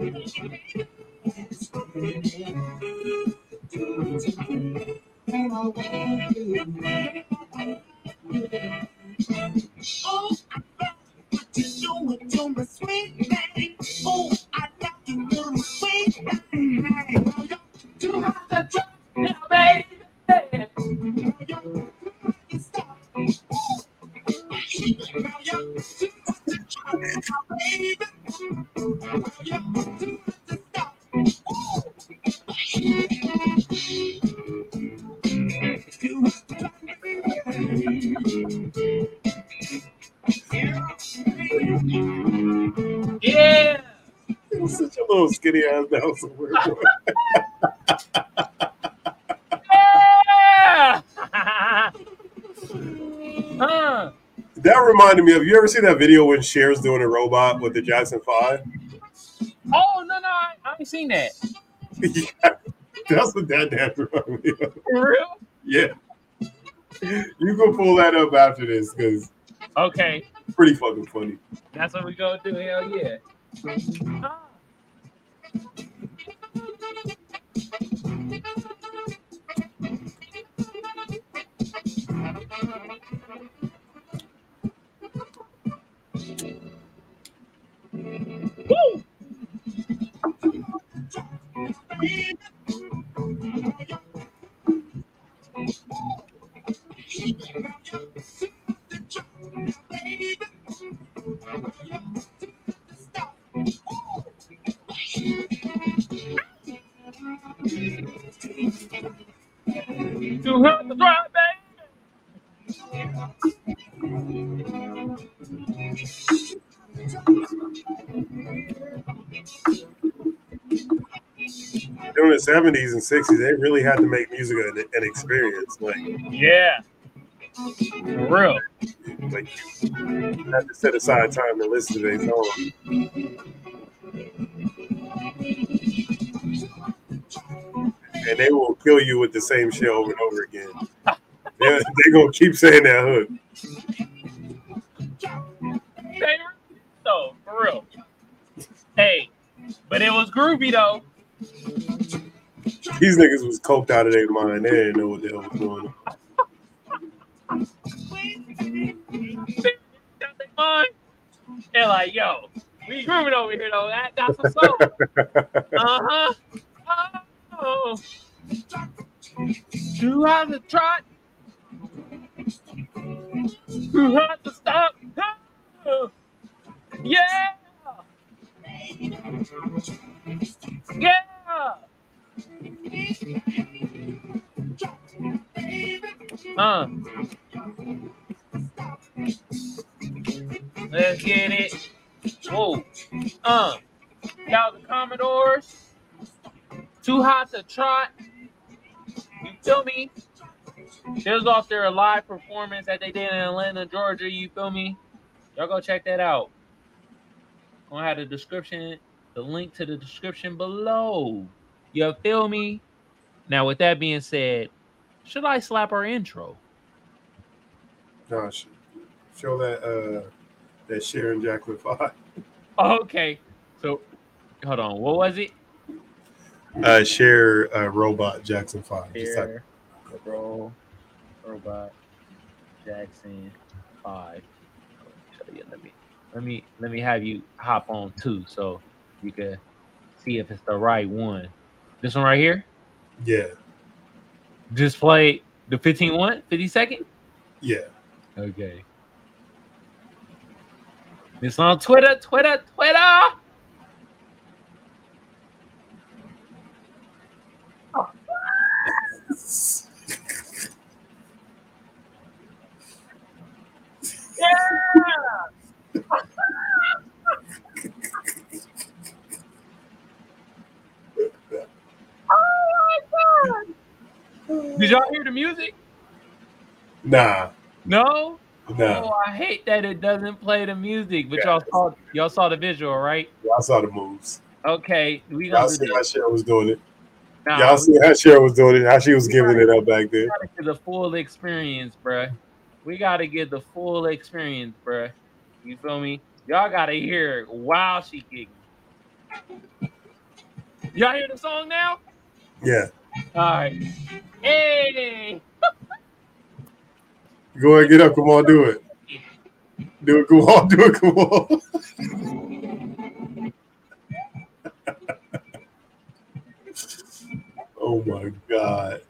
A: Now,
B: skinny ass mouse.
A: Yeah. huh.
B: that reminded me of you ever see that video when Cher's doing a robot with the Jackson Five?
A: Oh no no I, I ain't seen that.
B: yeah, that's what that dance reminded me of.
A: For real?
B: Yeah. You can pull that up after this because
A: Okay.
B: pretty fucking funny.
A: That's what we gonna do. Hell yeah. Ah. Woo! Too hot to drive, baby.
B: During the seventies and sixties, they really had to make music an, an experience. Like,
A: Yeah. For real.
B: like you had to set aside time to listen to their song. And they will kill you with the same shit over and over again. They're, they're gonna keep saying that hook.
A: Favorite? So, for real. Hey, but it was groovy though.
B: These niggas was coked out of their mind. They didn't know what the hell was going on.
A: Got their mind. They're like, yo, we grooving over here though. That, that's what's up. Uh huh. Oh. Too hard to trot. Too hard to stop. Oh. Yeah. Yeah. Uh. Trot. You feel me? This was off their live performance that they did in Atlanta, Georgia. You feel me? Y'all go check that out. I'm gonna have the description, the link to the description below. You feel me? Now, with that being said, should I slap our intro?
B: No, sh- show that uh that Sharon Jacqueline five.
A: Okay. So, hold on. What was it?
B: Uh Cher uh robot Jackson five.
A: Here, Bro, Robot, Jackson, five. Let me, let me, let me have you hop on too, so you can see if it's the right one. This one right here.
B: yeah,
A: Just play the 15 one, 50 second.
B: yeah.
A: Okay. It's on Twitter, Twitter, Twitter. Yeah. oh my god! Did y'all hear the music?
B: Nah,
A: No.
B: No.
A: Oh, I hate that it doesn't play the music, but y'all saw y'all saw the visual, right?
B: Y'all saw the moves.
A: Okay, we gonna
B: see
A: do
B: how was doing it. Y'all see how Sharon was doing it. How she was giving it up back there.
A: gotta get the full experience, bruh. We gotta get the full experience, bruh. You feel me? Y'all gotta hear it while she kicking. Y'all hear the song now?
B: Yeah.
A: All right. Hey.
B: Go ahead, get up. Come on, do it. Do it. Come on, do it. Come on. oh my god.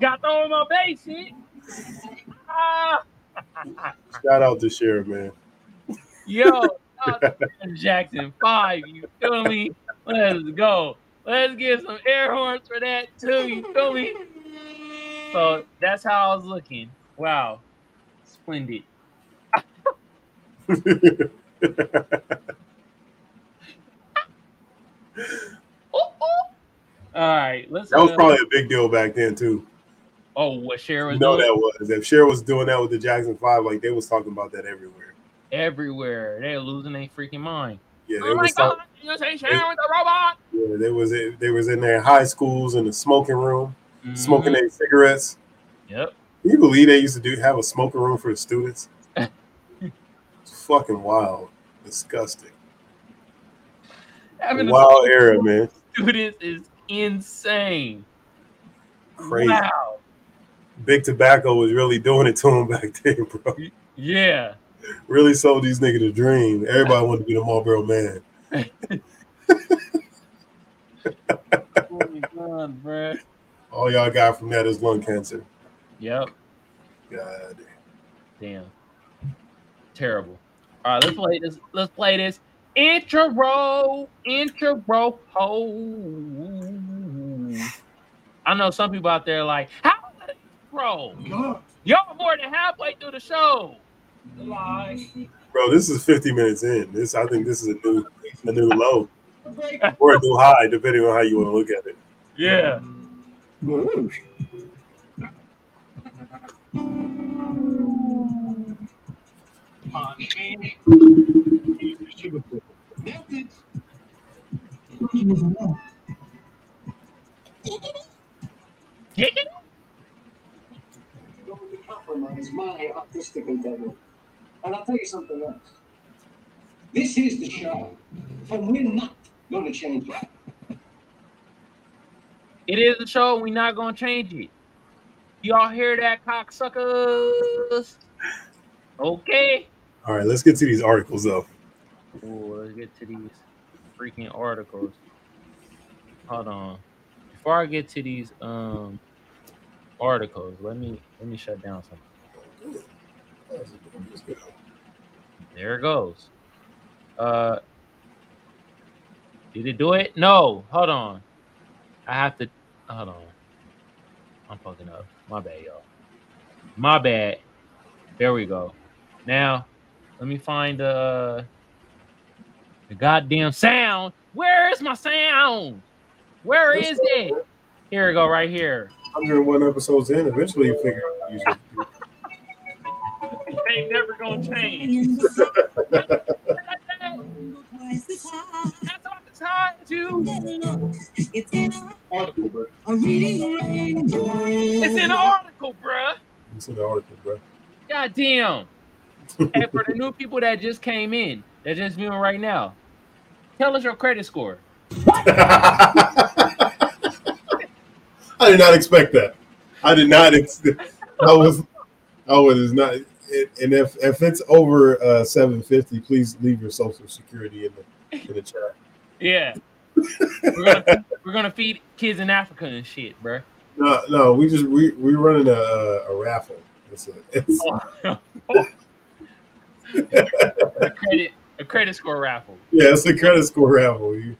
A: Got thrown on my base, shit. Ah.
B: Shout out to Sharon, man.
A: Yo, shout out to Jackson five. You feel me? Let's go. Let's give some air horns for that too. You feel me? So that's how I was looking. Wow, splendid. All right, let's.
B: That was
A: uh,
B: probably a big deal back then too.
A: oh, what Cher was
B: You know
A: doing
B: that was. If Cher was doing that with the Jackson Five, like they was talking about that everywhere.
A: everywhere. They're losing their freaking mind.
B: Yeah, they
A: Oh my
B: was talk-
A: god, you say Cher with the robot?
B: yeah, they was they was in their high schools in the smoking room, smoking
A: Mhm.
B: their cigarettes.
A: Yep.
B: Can you believe they used to do have a smoking room for the students? Fucking wild, disgusting.
A: Having a
B: Wild era, man.
A: students is insane.
B: Crazy.
A: Wow.
B: Big tobacco was really doing it to him back then, bro.
A: Yeah.
B: Really sold these niggas a dream. Everybody wanted to be the Marlboro man.
A: Oh my god, bruh.
B: All y'all got from that is lung cancer.
A: Yep.
B: God.
A: Damn. Terrible. All right, let's play this. Let's play this intro. Intro. Ho. I know some people out there like, how is it intro? Y'all more than halfway through the show. Lie.
B: Bro, this is 50 minutes in. This I think this is a new a new low. Or a new high, depending on how you want to look at it.
A: Yeah. Kick it.
D: going to compromise my artistic endeavor. And I'll tell you something else. This is the show, and we're not going to change it.
A: It is a show. We're not gonna change it. Y'all hear that, cocksuckers? Okay.
B: All right, let's get to these articles though.
A: Ooh, let's get to these freaking articles. Hold on. Before I get to these um articles, let me let me shut down something. There it goes. Uh did it do it? No, hold on. I have to hold on. I'm fucking up. My bad, y'all. My bad. There we go. Now, let me find uh the goddamn sound. Where is my sound? Where is it? Here we go, right here.
B: 101 episodes in, eventually you figure out how to use it.
A: Ain't never gonna change. That's what the time to.
B: Article, bro.
A: It's in the article, bruh.
B: It's in the article, bro.
A: God damn. And for the new people that just came in, that just viewing right now, tell us your credit score.
B: I did not expect that. I did not. Ex- I was. I was not. It, and if if it's over uh, 750, please leave your social security in the in the chat.
A: Yeah. we're, gonna, we're gonna feed kids in Africa and shit, bro.
B: No, no, we just we we running a a raffle. It's a, it's,
A: a credit a credit score raffle.
B: yeah, it's a credit score raffle. You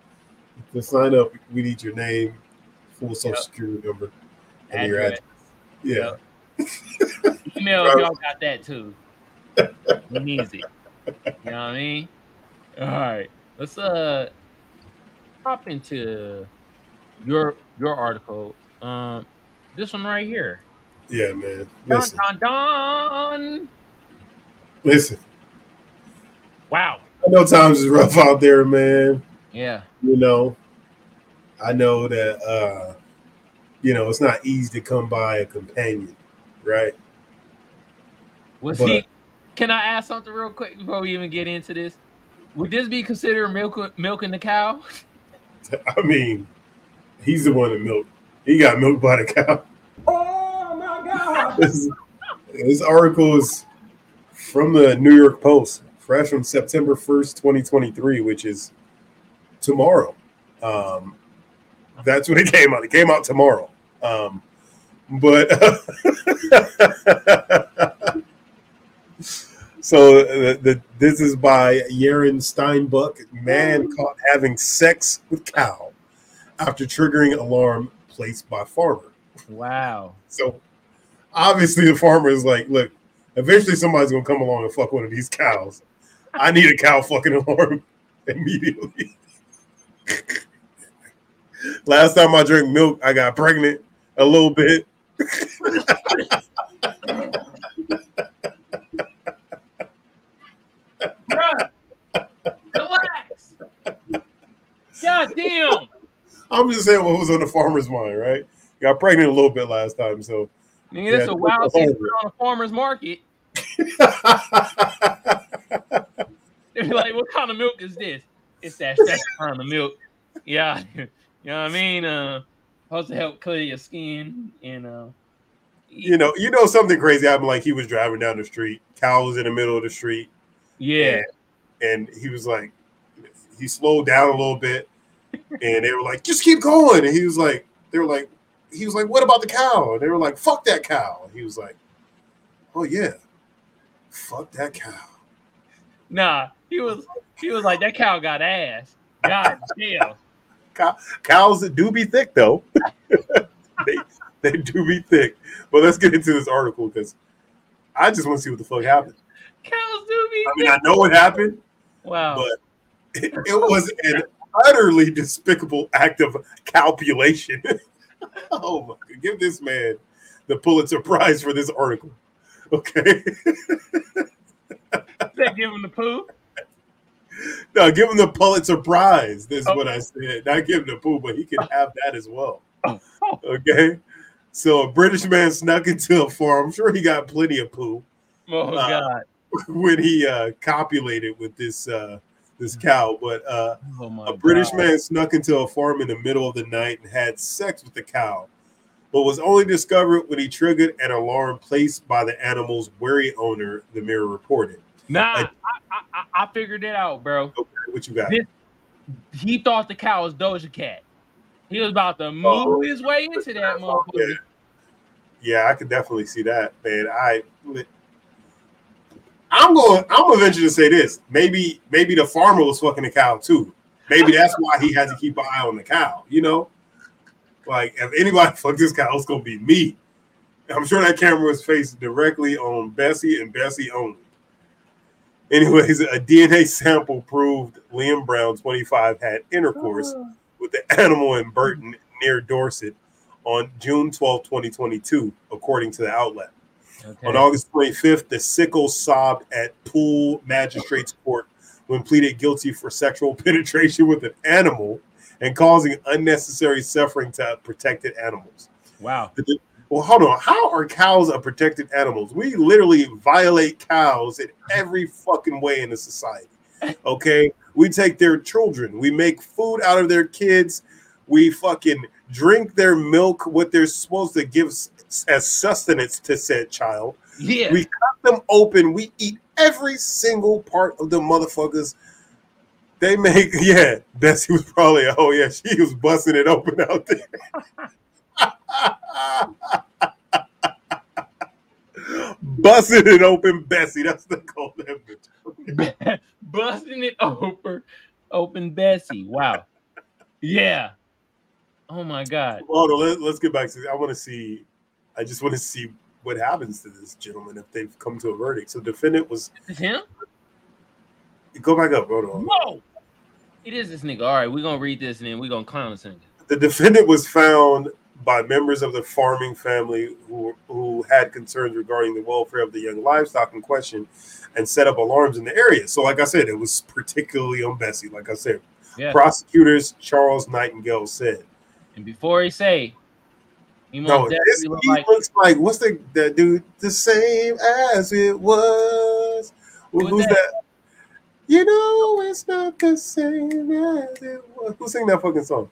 B: to sign up, we need your name, full social
A: Yep.
B: security number, and your
A: Address.
B: address. Yeah.
A: Email
B: Right.
A: y'all got that too. Easy. You know what I mean? All right. Let's uh hop into your your article. Um this one right here.
B: Yeah, man.
A: Dun,
B: Listen,
A: dun, dun.
B: listen.
A: Wow.
B: I know times is rough out there, man.
A: Yeah.
B: You know, I know that uh, you know it's not easy to come by a companion, right?
A: Was
B: But-
A: he can I ask something real quick before we even get into this? Would this be considered milk milking the cow?
B: I mean, he's the one that milked. He got milked by the cow.
C: Oh my God!
B: This, this article is from the New York Post, fresh from September 1st, 2023, which is tomorrow. Um, that's when it came out. It came out tomorrow. Um, but so the, the, this is by Yaron Steinbuch. Man caught having sex with cow after triggering alarm placed by farmer.
A: Wow.
B: So obviously the farmer is like, look, eventually somebody's gonna come along and fuck one of these cows. I need a cow fucking alarm immediately. Last time I drank milk, I got pregnant a little bit.
A: Bruh, relax. God damn.
B: I'm just saying what was on the farmer's mind, right? Got pregnant a little bit last time, so
A: Nigga, that's
B: Yeah,
A: a wild season on a farmer's market. They're like, what kind of milk is this? It's that second kind of milk. Yeah. You know what I mean? Uh supposed to help clear your skin and uh
B: you know, you know something crazy happened. Like he was driving down the street, cow was in the middle of the street,
A: yeah.
B: and he was like, he slowed down a little bit, and they were like, just keep going. And he was like, they were like, he was like, what about the cow? And they were like, fuck that cow. And he was like, oh yeah, fuck that cow.
A: Nah, he was he was like that cow got ass. God damn.
B: Cows do be thick though. they they do be thick. But let's get into this article because I just want to see what the fuck happened.
A: Cows do be
B: I mean, I know what happened,
A: wow.
B: but it, it was an utterly despicable act of calculation. oh my god, give this man the Pulitzer Prize for this article. Okay.
A: they give him the poo.
B: no, give him the Pulitzer Prize. This is
A: Oh.
B: what I said. Not give him the poo, but he can have that as well.
A: Oh.
B: Okay. So a British man snuck into a farm. I'm sure he got plenty of poo
A: Oh
B: Uh,
A: god.
B: when he uh copulated with this uh this cow. But uh
A: Oh
B: a British
A: God.
B: man snuck into a farm in the middle of the night and had sex with the cow, but was only discovered when he triggered an alarm placed by the animal's wary owner, the mirror reported.
A: Nah,
B: I-
A: I, I, I, I figured it out, bro.
B: Okay, what you got?
A: This- He thought the cow was Doja Cat. He was about to move
B: Oh.
A: his way into that motherfucker.
B: Yeah. Yeah, I could definitely see that, man. I I'm going I'm gonna venture to say this. Maybe maybe the farmer was fucking the cow too. Maybe that's why he had to keep an eye on the cow, you know? Like if anybody fuck this cow, it's gonna be me. I'm sure that camera was faced directly on Bessie and Bessie only. Anyways, a DNA sample proved Liam Brown, 25, had intercourse oh. with the animal in Burton near Dorset on June 12, 2022, according to the outlet.
A: Okay.
B: On August 25th, the sickle sobbed at Poole Magistrates Court when pleaded guilty for sexual penetration with an animal and causing unnecessary suffering to protected animals.
A: Wow.
B: Well, hold on. How are cows a protected animals? We literally violate cows in every fucking way in the society. Okay, we take their children, we make food out of their kids, we fucking drink their milk, what they're supposed to give as sustenance to said child.
A: Yeah.
B: We cut them open, we eat every single part of the motherfuckers. They make, yeah, Bessie was probably, oh yeah, she was busting it open out there. Busting it open, Bessie. That's the call that.
A: Busting it open, open Bessie. Wow. Yeah. Oh my God.
B: Let, let's get back to. I want to see. I just want to see what happens to this gentleman if they've come to a verdict. So, defendant was.
A: Is him?
B: Go back up. Hold on.
A: Whoa. It is this nigga. All right, we're gonna read this and then we're gonna clown this nigga.
B: The defendant was found by members of the farming family who who had concerns regarding the welfare of the young livestock in question, and set up alarms in the area. So, like I said, it was particularly on Bessie. Like I said,
A: Yeah.
B: prosecutors Charles Nightingale said.
A: And before he say, he
B: No, this,
A: look
B: he
A: like
B: looks like what's the that dude? The same as it was. Who-
A: Who's
B: who's
A: that?
B: that? You know it's not the same as it was. Who sang that fucking song?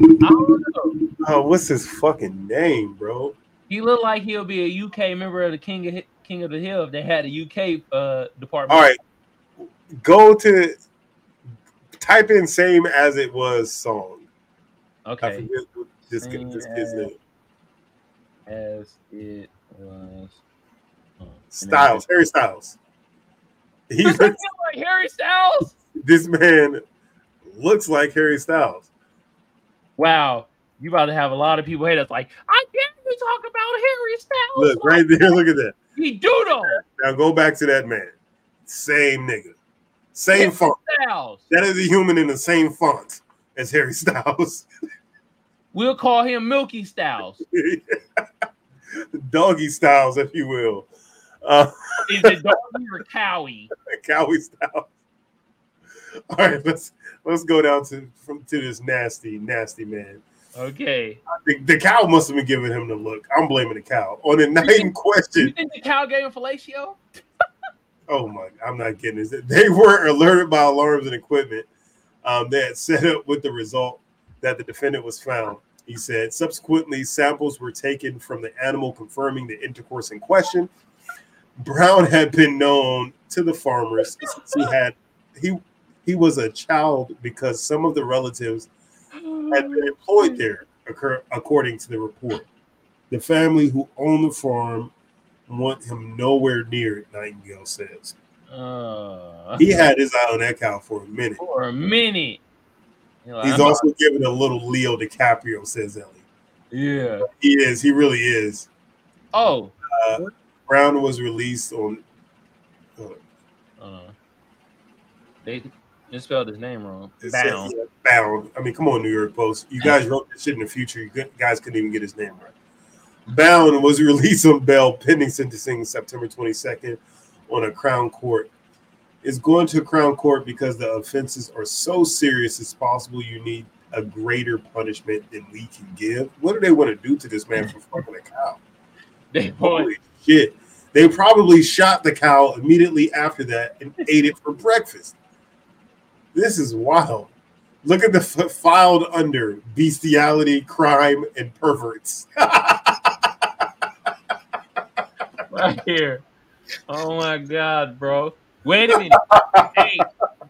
A: I don't know.
B: Oh, what's his fucking name, bro?
A: He looked like he'll be a UK member of the King of King of the Hill if they had a UK uh department.
B: All right, go to type in "same as it was" song. I
A: Okay.
B: forget what this this kid's name.
A: As it was. Oh,
B: Styles, Harry Styles. He
A: Does
B: looks,
A: feel like Harry Styles?
B: this man looks like Harry Styles.
A: Wow, you about to have a lot of people hate us. Like, I can't you talk about Harry Styles.
B: Look right there. Look at that.
A: He do though.
B: Now go back to that man. Same nigga. Same font.
A: Styles.
B: That is a human in the same font as Harry Styles.
A: We'll call him Milky Styles.
B: Doggy Styles, if you will. Uh,
A: Is it doggy or cowie?
B: Cowie Styles. All right, let's let's go down to from to this nasty, nasty man.
A: Okay.
B: The, the cow must have been giving him the look. I'm blaming the cow. On the night in
A: You
B: question,
A: think the cow gave him fellatio?
B: oh my, I'm not kidding. this. They were alerted by alarms and equipment. Um, they had set up with the result that the defendant was found. He said subsequently samples were taken from the animal confirming the intercourse in question. Brown had been known to the farmers since he had he he was a child because some of the relatives had been employed there, occur, according to the report. The family who own the farm want him nowhere near it, Nightingale says.
A: Uh,
B: He had his eye on that cow for a minute.
A: for a minute. You know,
B: He's
A: I'm-
B: also giving a little Leo DiCaprio, says Ellie.
A: yeah.
B: He is, he really is.
A: Oh.
B: Brown was released on
A: Uh, they they spelled his name wrong. Bound.
B: yeah, bound. I mean, come on, New York Post. You guys wrote this shit in the future. You guys couldn't even get his name right. Bound was released on bail pending sentencing September 22nd on a Crown Court. It's going to a Crown Court because the offenses are so serious it's possible you need a greater punishment than we can give. What do they want to do to this man for fucking a cow?
A: They want
B: Holy shit. They probably shot the cow immediately after that and ate it for breakfast. This is wild. Look at the f- filed under bestiality, crime, and perverts.
A: right here. Oh my god, bro. Wait a minute. hey,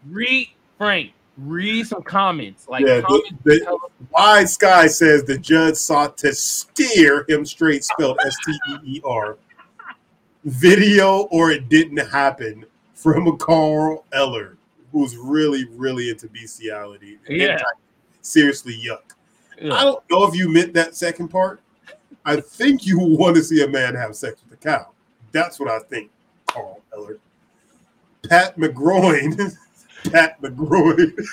A: read Frank. Read some comments. Like
B: Yeah, the-
A: comments
B: the-
A: tell
B: Wide Sky says the judge sought to steer him straight, spelled S T E E R. Video or it didn't happen from Carl Eller, who's really, really into bestiality.
A: Yeah.
B: Seriously, yuck. I don't know if you meant that second part. I think you want to see a man have sex with a cow. That's what I think, Carl Eller. Pat McGroin. Pat McGroin.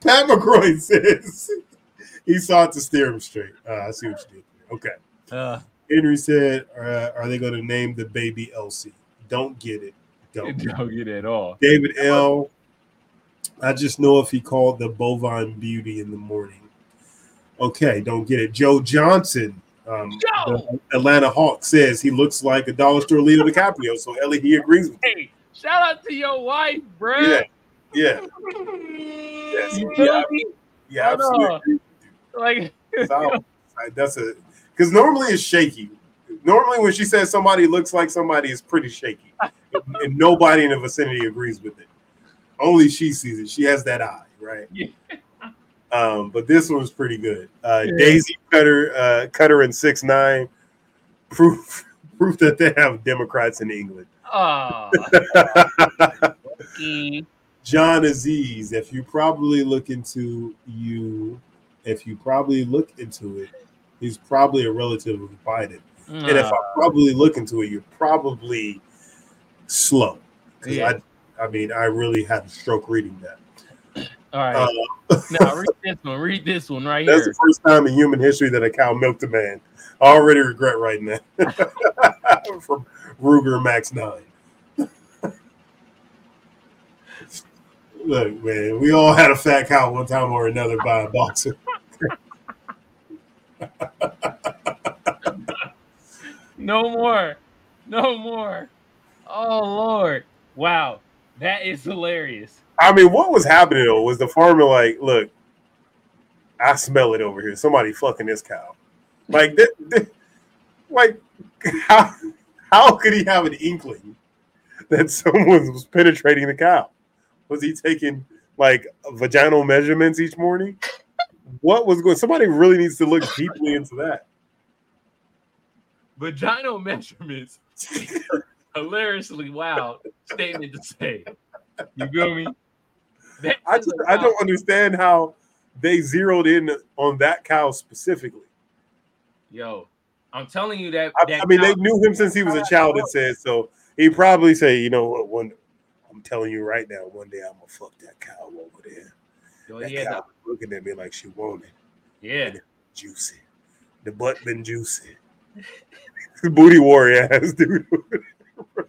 B: Pat McGroin says he sought to steer him straight. Uh, I see what you did. Okay.
A: Uh,
B: Henry said, uh, "Are they going to name the baby Elsie?" Don't get it. Don't.
A: don't get it at all.
B: David L. I just know if he called the bovine beauty in the morning. Okay, don't get it. Joe Johnson, um,
A: Joe!
B: the Atlanta Hawk says he looks like a dollar store Leo DiCaprio. So Ellie, he agrees with
A: Hey, shout out to your wife, bro.
B: Yeah, yeah, yes, yeah, yeah, absolutely.
A: Like,
B: So, that's a because normally it's shaky. Normally, when she says somebody looks like somebody, it's pretty shaky, and, nobody in the vicinity agrees with it. Only she sees it. She has that eye, right?
A: Yeah.
B: Um, but this one's pretty good. Uh,
A: Yeah.
B: Daisy Cutter, uh, Cutter, and six nine proof proof that they have Democrats in England.
A: oh.
B: John Aziz, if you probably look into you, if you probably look into it, he's probably a relative of Biden. And if I
A: Uh,
B: probably look into it, you're probably slow.
A: Yeah.
B: I, I mean, I really had a stroke reading that.
A: all right.
B: Uh,
A: now read this one. Read this one right
B: that's
A: here.
B: the first time in human history that a cow milked a man. I already regret writing that. From Ruger Max 9. Look, man, we all had a fat cow one time or another by a boxer.
A: No more. No more. Oh Lord. Wow. That is hilarious.
B: I mean, what was happening though? Was the farmer like, look, I smell it over here. Somebody fucking this cow. Like, th- th- like, how how could he have an inkling that someone was penetrating the cow? Was he taking like vaginal measurements each morning? What was going? Somebody really needs to look deeply into that.
A: Vaginal measurements. Hilariously wild statement to say. You feel me? That
B: I just,
A: a
B: I
A: wild-
B: don't understand how they zeroed in on that cow specifically.
A: Yo, I'm telling you that.
B: I,
A: that
B: I mean, they knew him since he was a child. It says so. He probably say, you know what? One, I'm telling you right now, one day I'm gonna fuck that cow over there.
A: Yo,
B: That was looking at me like she wanted
A: yeah.
B: juicy. The butt been juicy. Booty warrior ass dude.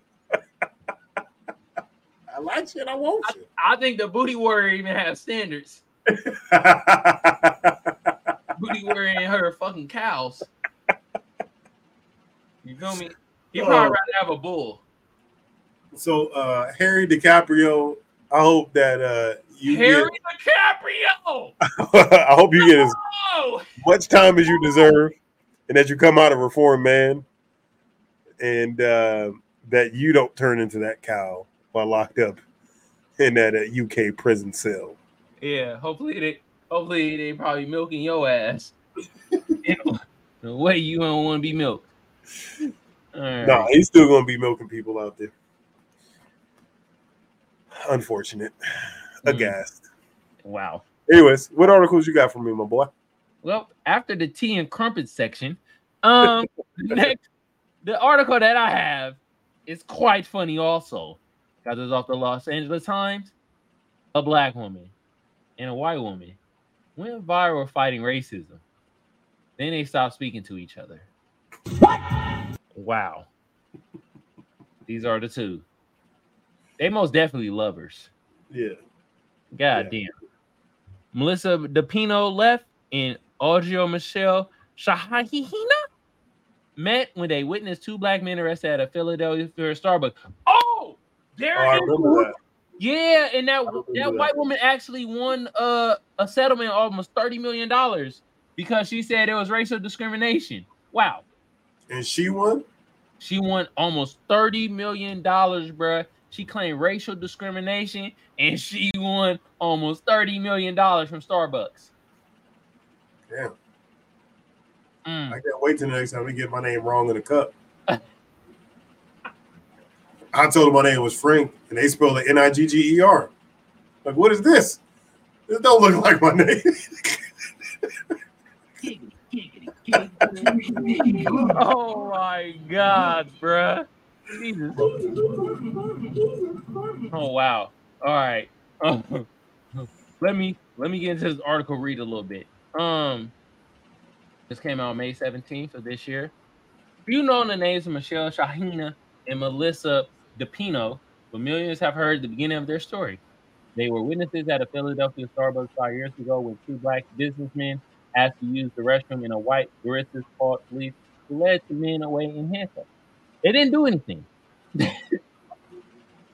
B: I like shit. I want shit.
A: I think the booty warrior even has standards. Booty warrior and her fucking cows. You feel me? He'd probably
B: Oh.
A: rather have a bull.
B: so, uh, Harry DiCaprio, I hope that uh, you
A: Harry DiCaprio.
B: I hope you get as much time as you deserve, and that you come out a reformed man, and uh, that you don't turn into that cow while locked up in that uh, UK prison cell.
A: yeah. Hopefully they, hopefully they probably milking your ass. The way you don't want to be milked. Right.
B: No, he's still gonna be milking people out there. Unfortunate.
A: Mm.
B: Aghast.
A: Wow.
B: Anyways, what articles you got for me, my boy?
A: Well, after the tea and crumpet section, um, next the article that I have is quite funny. Also, got this off the Los Angeles Times. A black woman and a white woman went viral fighting racism. Then they stopped speaking to each other. What? Wow. These are the two. They most definitely lovers.
B: Yeah.
A: God damn. Melissa DePino left and Audrey Michelle Saahene met when they witnessed two black men arrested at a Philadelphia Starbucks. Oh, there
B: Oh,
A: it is. Yeah, and that that
B: that.
A: white woman actually won uh, a settlement of almost thirty million dollars because she said it was racial discrimination. Wow,
B: And she won?
A: she won almost thirty million dollars, bruh. She claimed racial discrimination and she won almost thirty million dollars from Starbucks.
B: Damn.
A: Mm.
B: I can't wait till the next time we get my name wrong in the cup. I told them my name was Frank, and they spelled it N I G G E R. Like, what is this? This don't look like my name.
A: Oh my god, bruh. Jesus. Oh wow. All right. let me let me get into this article. Read a little bit. Um, this came out May seventeenth of this year. You know the names of Michelle Saahene and Melissa DePino, but millions have heard the beginning of their story. They were witnesses at a Philadelphia Starbucks five years ago when two black businessmen asked to use the restroom in a white barista's called police, who led the men away in handcuffs. They didn't do anything.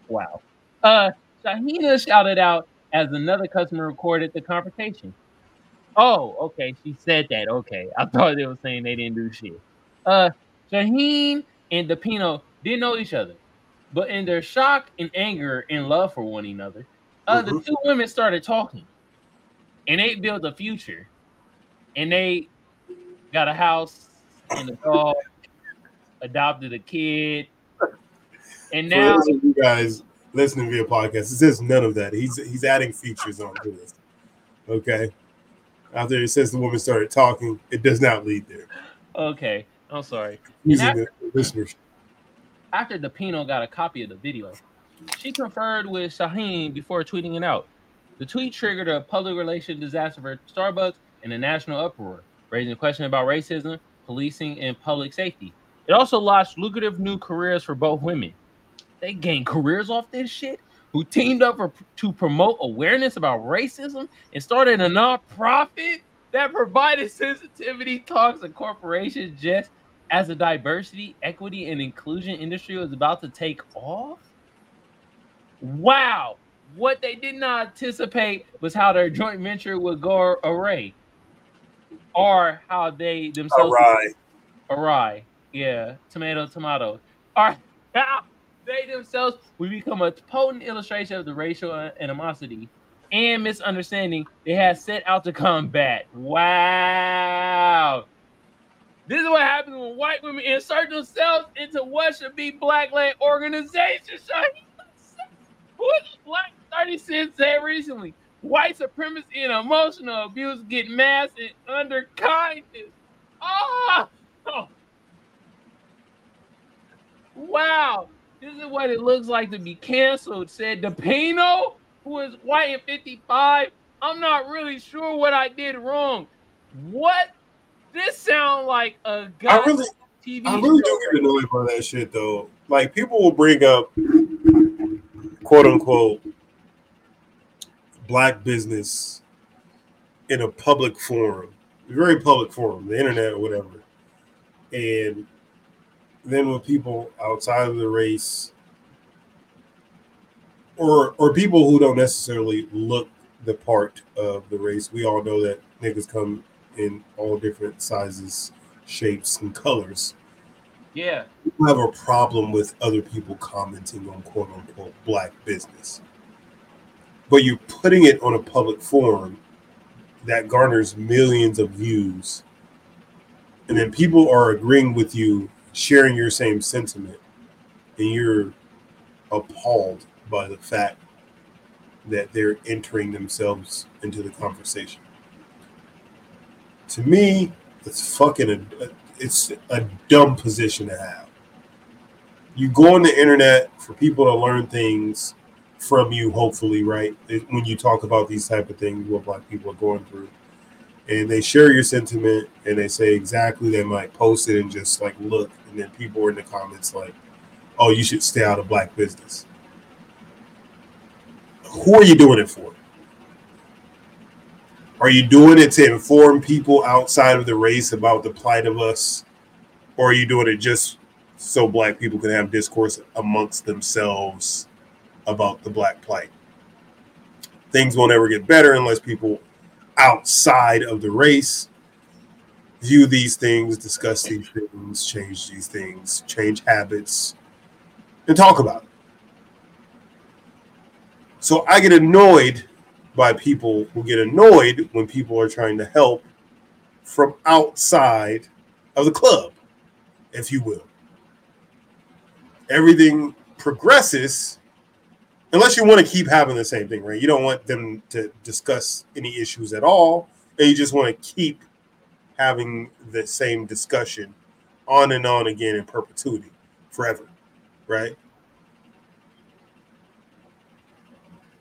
A: wow. Uh, Saahene shouted out as another customer recorded the confrontation. Oh, okay. She said that. Okay. I thought they were saying they didn't do shit. Uh, Saahene and DePino didn't know each other, but in their shock and anger and love for one another, uh, the
B: Mhm.
A: two women started talking, and they built a future, and they got a house and a dog, adopted a kid, and now
B: you guys listening via podcast, it says none of that. He's he's adding features onto this. Okay. After it says the woman started talking, it does not lead there.
A: okay, I'm sorry.
B: Using the listeners.
A: After the DePino got a copy of the video, she conferred with Saahene before tweeting it out. The tweet triggered a public relations disaster for Starbucks and a national uproar, raising questions about racism, policing, and public safety. It also launched lucrative new careers for both women. They gained careers off this shit, who teamed up for, to promote awareness about racism and started a nonprofit that provided sensitivity talks to corporations just as the diversity, equity, and inclusion industry was about to take off? Wow. What they did not anticipate was how their joint venture would go array. Or how they themselves
B: right.
A: awry. Yeah, tomato, tomato. How they themselves would become a potent illustration of the racial animosity and misunderstanding they had set out to combat. Wow. This is what happens when white women insert themselves into what should be black-led organizations. What Black 30 Cent said recently. white supremacy and emotional abuse get masked and under kindness. Ah! Oh. Wow. This is what it looks like to be canceled, said DePino, who is white and 55. I'm not really sure what I did wrong. What? This sound like a guy
B: I really,
A: TV
B: I really do get annoyed by that shit though. Like people will bring up quote unquote black business in a public forum, a very public forum, the internet or whatever. And then with people outside of the race or or people who don't necessarily look the part of the race, we all know that niggas come in all different sizes, shapes, and colors
A: Yeah.
B: you have a problem with other people commenting on quote unquote black business. But you're putting it on a public forum that garners millions of views. And then people are agreeing with you, sharing your same sentiment, and you're appalled by the fact that they're entering themselves into the conversation. To me, it's fucking a, it's a dumb position to have. You go on the internet for people to learn things from you, hopefully, right? When you talk about these type of things, what black people are going through, and they share your sentiment and they say exactly, they might post it and just like look, and then people are in the comments like, "Oh, you should stay out of black business." Who are you doing it for? Are you doing it to inform people outside of the race about the plight of us? Or are you doing it just so black people can have discourse amongst themselves about the black plight? Things won't ever get better unless people outside of the race view these things, discuss these things, change these things, change habits, and talk about it. So I get annoyed by people who get annoyed when people are trying to help from outside of the club, if you will. Everything progresses unless you want to keep having the same thing, right? You don't want them to discuss any issues at all, and you just want to keep having the same discussion on and on again in perpetuity forever, right?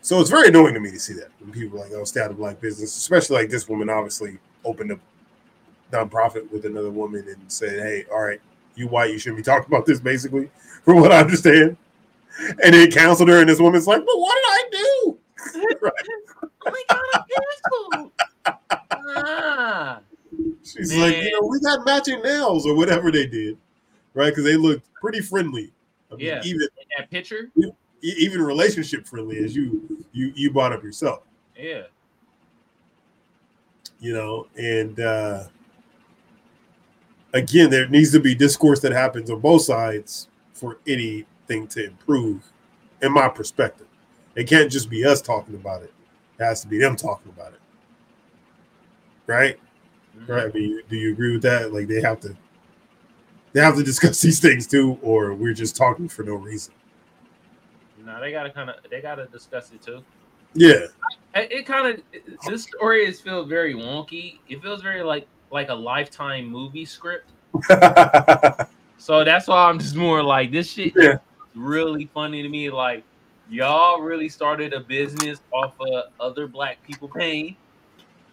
B: So it's very annoying to me to see that when people are like, oh, stay out of black business, especially like this woman obviously opened a nonprofit with another woman and said, hey, all right, you white, you shouldn't be talking about this, basically, from what I understand. And then counseled her, and this woman's like, but what did I do? right.
A: Oh my god, I'm canceled. ah.
B: She's like, you know, we got matching nails or whatever they did, right? Because they looked pretty friendly. I mean,
A: Yeah.
B: even
A: In that picture?
B: even relationship friendly, as you you you brought up yourself.
A: Yeah.
B: you know and uh again there needs to be discourse that happens on both sides for anything to improve in my perspective it can't just be us talking about it it has to be them talking about it right right I mean, do you agree with that like they have to they have to discuss these things too or we're just talking for no reason
A: No, they gotta kind of they gotta discuss it too.
B: yeah
A: It, it kind of this story is feels very wonky. It feels very like like a lifetime movie script. So that's why I'm just more like this shit.
B: Yeah.
A: is really funny to me. Like y'all really started a business off of other black people pain,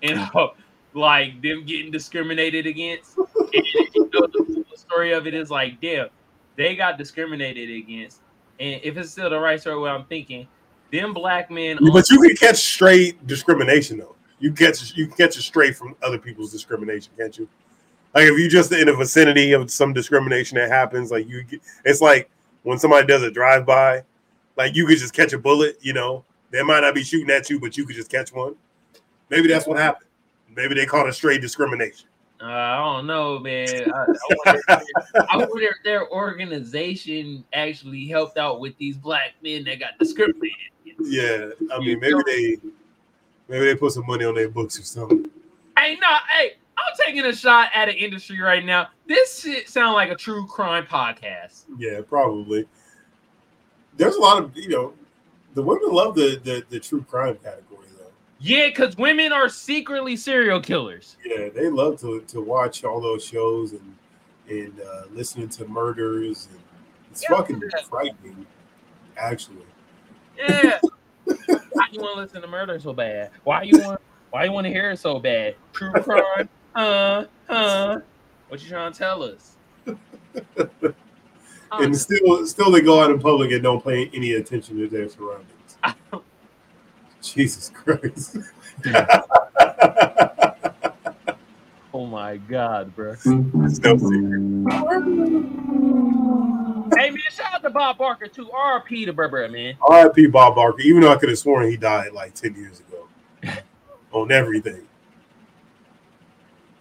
A: and uh, like them getting discriminated against. And, you know, the story of it is like, damn, they got discriminated against. And if it's still the right story, what I'm thinking, them black men.
B: but you can catch straight discrimination though. You catch you catch it straight from other people's discrimination, can't you? Like if you just in the vicinity of some discrimination that happens, like you, get, it's like when somebody does a drive by, like you could just catch a bullet. You know, they might not be shooting at you, but you could just catch one. Maybe that's what happened. Maybe they call it straight discrimination.
A: Uh, I don't know, man. I, I wonder, I wonder if their organization actually helped out with these black men that got discriminated.
B: Yeah, I mean maybe they maybe they put some money on their books or something.
A: Hey, no, hey, I'm taking a shot at an industry right now. This shit sound like a true crime podcast.
B: Yeah, probably. There's a lot of you know, the women love the the, the true crime category.
A: Yeah, because women are secretly serial killers.
B: Yeah, they love to to watch all those shows and and uh, listening to murders. And it's
A: Yeah.
B: fucking frightening, actually.
A: Yeah. why you want to listen to murder so bad? Why you want? Why you want to hear it so bad? True crime? Huh? Huh? What you trying to tell us?
B: And still, still they go out in public and don't pay any attention to their surroundings. Jesus Christ.
A: oh my god, bro.
B: It's no secret.
A: Hey man, shout out to Bob Barker too. RP to Burber, man.
B: R.I.P. Bob Barker. Even though I could have sworn he died like ten years ago on everything.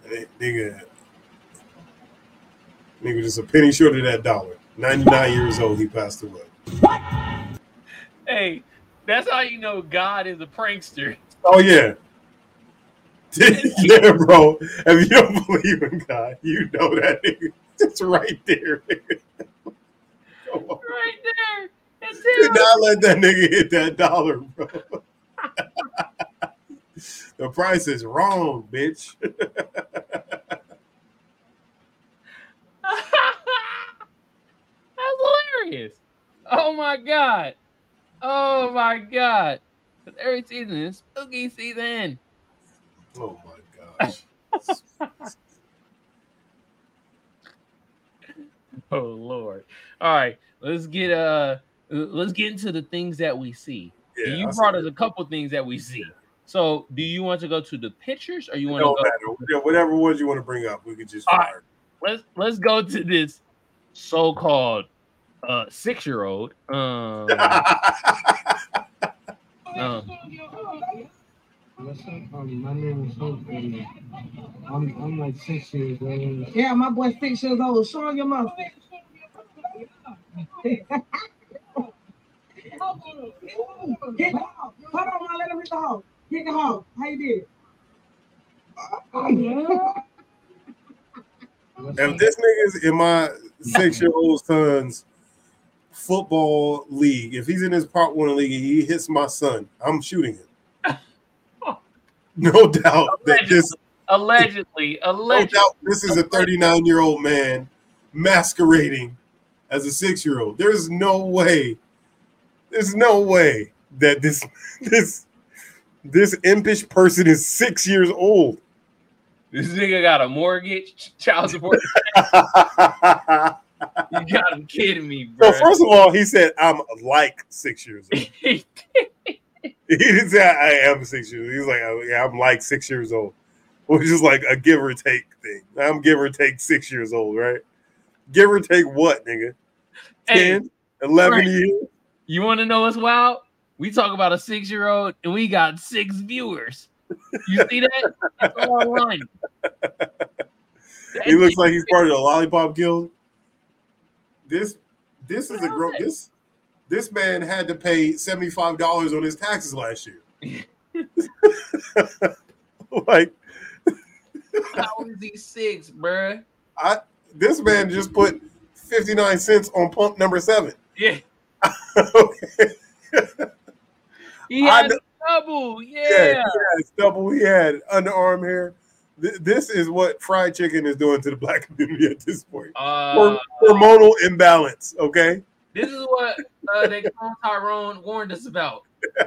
B: That Nigga, nigga, just a penny short of that dollar. Ninety nine years old, he passed away. What?
A: Hey, that's how you know God is a prankster.
B: Oh yeah. yeah, bro. If you don't believe in God, you know that nigga. It's right there.
A: Right there.
B: Do
A: him.
B: not let that nigga hit that dollar, bro. the price is wrong, bitch.
A: That's hilarious. Oh my god. Oh my god. 'Cause Every season is spooky season.
B: Oh my gosh.
A: Oh lord. All right, let's get uh let's get into the things that we see.
B: Yeah,
A: you
B: I
A: brought us a couple things that we see. So, do you want to go to the pictures or you want to go
B: Whatever ones you want to bring up, we could just
A: All right. let's let's go to this so-called uh 6-year-old. Um, um
E: What's up? Um, my name is Hope, and I'm I'm like six years old.
C: Yeah, my boy six years old. Show him your mouth. Hit the hog. Hold on, man. Let him hit the hog. Hit the hog. How you did it?
E: What's
B: if this nigga is in my six year old son's football league, if he's in his part one league and he hits my son, I'm shooting him. No doubt that this
A: allegedly,
B: no
A: allegedly.
B: doubt this is a 39 year old man masquerading as a six year old. There's no way, there's no way that this this this impish person is six years old.
A: This nigga got a mortgage, child support. You gotta be kidding me, bro.
B: So first of all, he said I'm like six years old. He didn't say I am six years. old. He's like, oh, yeah, I'm like six years old, which is like a give or take thing. I'm give or take six years old, right? Give or take what, nigga?
A: hey,
B: 11
A: Right.
B: years?
A: you want to know what's wild? We talk about a six-year-old and we got six viewers. You see that? It's all online.
B: He looks like he's part of the Lollipop Guild. This, this is a grown. This, this man had to pay seventy five dollars on his taxes last year. like
A: How is he six, bruh?
B: I, this man just put fifty nine cents on pump number seven.
A: Yeah,
B: okay.
A: he had
B: know-
A: double.
B: Yeah,
A: Yeah.
B: he had double. He had underarm hair. Th- This is what fried chicken is doing to the black community at this point.
A: Uh,
B: Hormonal imbalance. Okay.
A: this is what uh, they call Tyrone warned us about.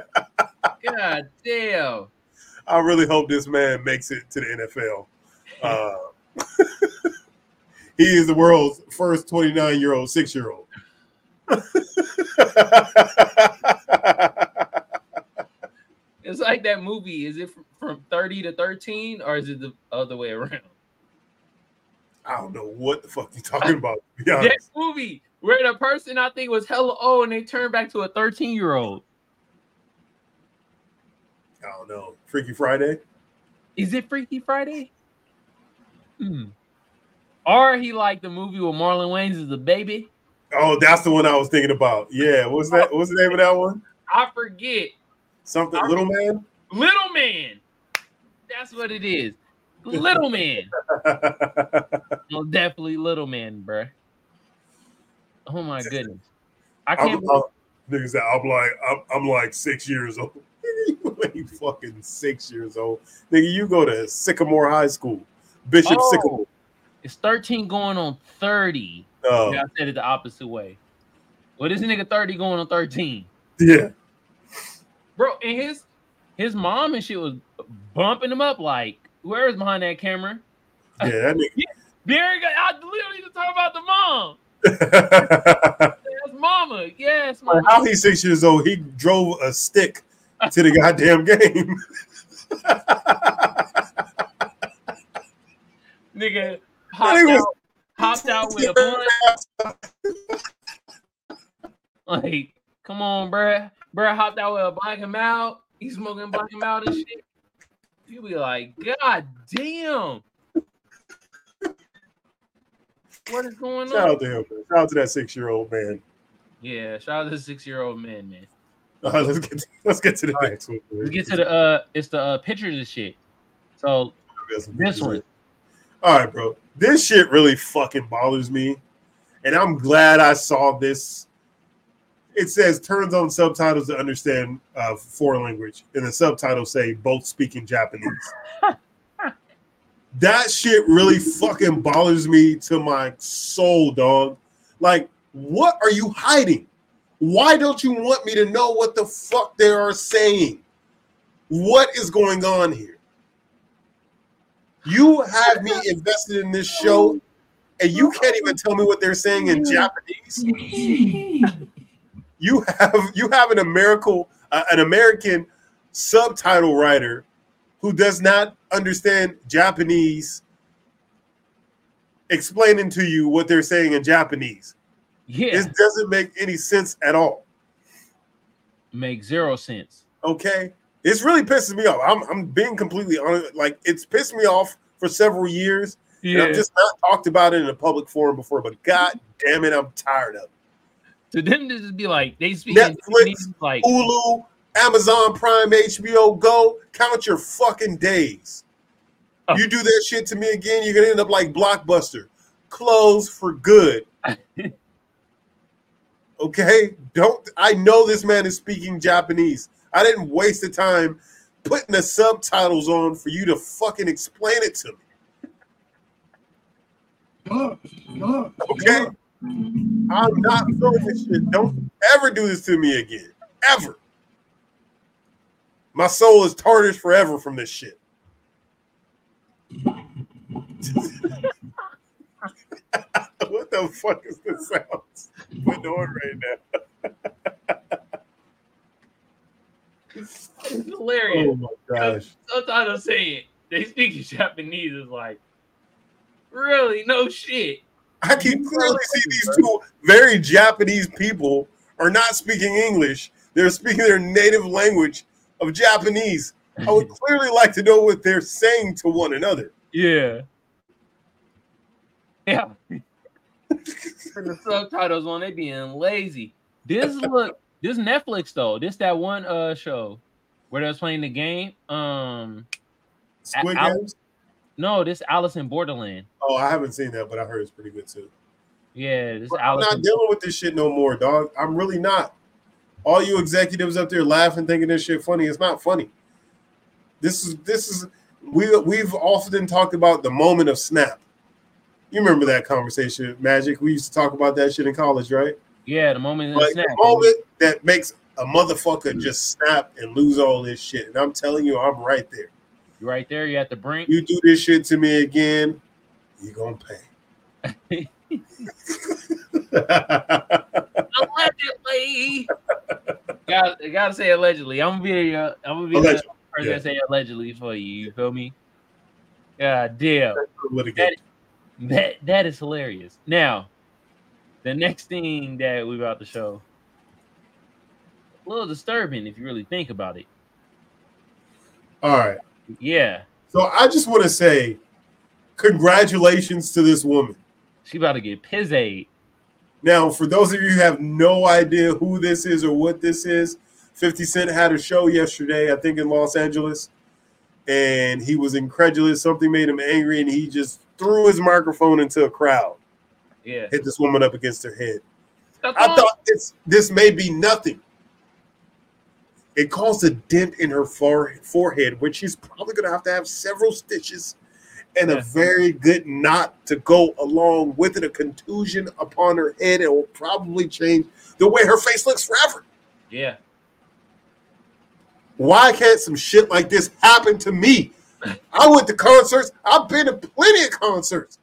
A: God damn.
B: I really hope this man makes it to the NFL. Uh, he is the world's first 29 year old, six year old.
A: It's like that movie. Is it fr- from 30 to 13 or is it the other way around?
B: I don't know what the fuck you talking about.
A: That movie where the person I think was hella old and they turned back to a 13 year old.
B: I don't know. Freaky Friday.
A: Is it Freaky Friday? Hmm. Or he like the movie with Marlon Wayans as a baby.
B: Oh, that's the one I was thinking about. Yeah. What's that? What's the name of that one?
A: I forget.
B: Something Little Man.
A: Little Man. That's what it is. Little Man. No, definitely Little Man, bruh. Oh my goodness. I can't believe
B: I'm, niggas, I'm like I'm, I'm like six years old. you fucking six years old. Nigga, you go to Sycamore High School. Bishop
A: Oh.
B: Sycamore.
A: It's 13 going on 30.
B: Oh,
A: Yeah, I said it the opposite way. Well, this nigga 30 going on 13.
B: yeah.
A: Bro, and his his mom and shit was bumping him up like, where is behind that camera?
B: Yeah, that
A: nigga. There go. I literally need to talk about the mom. Yes, mama. Yes, mama.
B: How he's six years old, he drove a stick to the goddamn game.
A: Nigga hopped
B: was-
A: out, hopped out with a blunt. Like, come on, bruh. Bruh hopped out with a black and out. He's smoking black and out and shit. You be like, God damn. What is going
B: Shout
A: on?
B: Shout out to him. Man. Shout out to that six year old man.
A: Yeah, shout out to the six year old man, man.
B: All right, let's get to, let's get to the
A: All right.
B: next one.
A: Let's get to the uh it's the uh pictures and shit. So this one.
B: All right, bro. This shit really fucking bothers me. And I'm glad I saw this. It says turns on subtitles to understand uh, foreign language. And the subtitles say both speaking Japanese. that shit really fucking bothers me to my soul, dog. Like, what are you hiding? Why don't you want me to know what the fuck they are saying? What is going on here? You have me invested in this show, and you can't even tell me what they're saying in Japanese. You have you have an American uh, an American subtitle writer who does not understand Japanese explaining to you what they're saying in Japanese.
A: Yeah,
B: This doesn't make any sense at all.
A: Make zero sense.
B: Okay, it's really pissing me off. I'm I'm being completely honest. Like it's pissed me off for several years. And I've just not talked about it in a public forum before, but god damn it, I'm tired of it.
A: To them to just be like they speak
B: Netflix,
A: Japanese, like
B: Hulu, Amazon Prime, HBO Go, count your fucking days.
A: Oh.
B: You do that shit to me again, you're gonna end up like Blockbuster. Close for good. okay? Don't I know this man is speaking Japanese. I didn't waste the time putting the subtitles on for you to fucking explain it to me.
E: Look, look,
B: Okay?
E: Look.
B: I'm not feeling this shit. Don't ever do this to me again. Ever. My soul is tarnished forever from this shit. what the fuck is this sounds putting on right now?
A: it's hilarious.
B: Oh my gosh.
A: Sometimes I'm saying they speak in Japanese is like, really? No shit.
B: I can clearly see these two very Japanese people are not speaking English. They're speaking their native language of Japanese. I would clearly like to know what they're saying to one another.
A: Yeah. Yeah. Put the subtitles on, they being lazy. This look, this Netflix though. This that one uh show where they was playing the game. Um,
B: Squid
A: Al-
B: Games?
A: No, this Alice in Borderland.
B: Oh, I haven't seen that, but I heard it's pretty good too.
A: Yeah, this
B: I'm
A: Alice.
B: not
A: in-
B: dealing with this shit no more, dog. I'm really not. All you executives up there laughing, thinking this shit funny. It's not funny. This is this is we we've often talked about the moment of snap. You remember that conversation, Magic? We used to talk about that shit in college, right?
A: yeah, the moment
B: Like
A: snap.
B: the moment that makes a motherfucker just snap and lose all this shit. And I'm telling you, I'm right there.
A: You're right there. You at the brink.
B: You do this shit to me again, you're gonna pay.
A: allegedly. got gotta say allegedly. I'm gonna be uh, I'm gonna be
B: Allegedly,
A: the person
B: yeah.
A: that say allegedly for you. You feel me? God damn.
B: Litigate.
A: That that is hilarious. Now, the next thing that we about to show, a little disturbing if you really think about it.
B: All right.
A: Yeah,
B: So I just want to say, congratulations to this woman.
A: she about to get pizzade.
B: Now, for those of you who have no idea who this is or what this is, 50 Cent had a show yesterday, I think in Los Angeles, and he was incredulous. Something made him angry, and he just threw his microphone into a crowd,
A: Yeah,
B: hit this woman up against her head.
A: That's
B: I
A: all.
B: thought this this may be nothing. It caused a dent in her forehead, which she's probably going to have to have several stitches and a very good knot to go along with it. A contusion upon her head. It will probably change the way her face looks forever.
A: Yeah.
B: Why can't some shit like this happen to me? I went to concerts. I've been to plenty of concerts.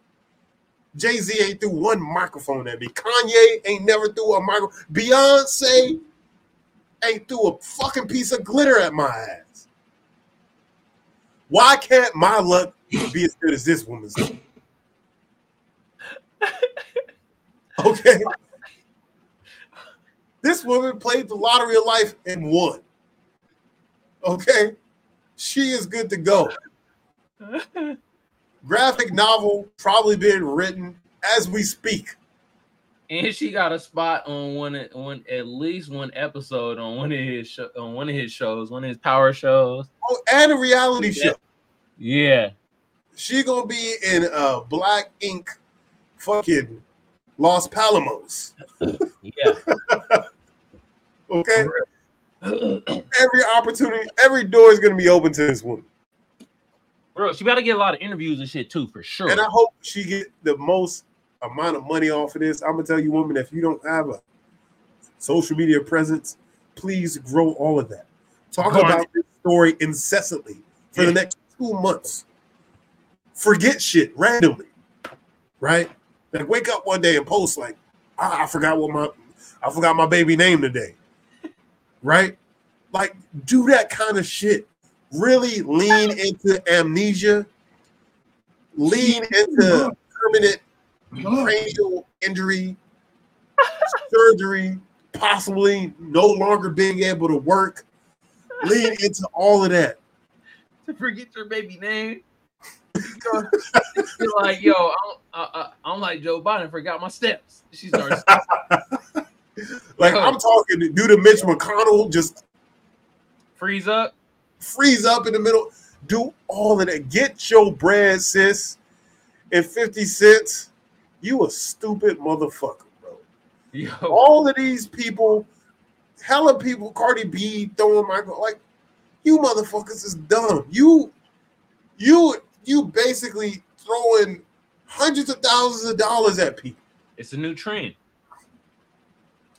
B: Jay Z ain't threw one microphone at me. Kanye ain't never threw a microphone. Beyonce ain't threw a fucking piece of glitter at my ass. Why can't my luck be as good as this woman's? okay. This woman played the lottery of life and won. Okay. She is good to go. Graphic novel probably being written as we speak.
A: And she got a spot on one on at least one episode on one of his sho- on one of his shows, one of his power shows.
B: Oh, and a reality
A: Yeah.
B: show.
A: Yeah.
B: She gonna be in uh Black Ink fucking Los Palamos.
A: Yeah.
B: Okay. Every opportunity, every door is gonna be open to this woman.
A: Bro, she better get a lot of interviews and shit too, for sure.
B: And I hope she get the most amount of money off of this. I'm gonna tell you, woman, if you don't have a social media presence, please grow all of that. Talk about this story incessantly for the next two months. Forget shit randomly, right? Like wake up one day and post like, ah, I forgot what my I forgot my baby name today, right? Like do that kind of shit. Really lean into amnesia. Lean into permanent cranial injury, surgery, possibly no longer being able to work. Lean into all of that.
A: to forget your baby name. You're like, yo, I don't, uh, uh, I'm like Joe Biden, forgot my steps. She starts,
B: Like. I'm talking to due to Mitch McConnell, just
A: freeze up.
B: freeze up in the middle. Do all of that. Get your bread, sis. And 50 cents, you a stupid motherfucker, bro.
A: Yo,
B: all of these people, hella people, Cardi B throwing Michael, like you motherfuckers is dumb. You, you, you basically throwing hundreds of thousands of dollars at people.
A: it's a new trend.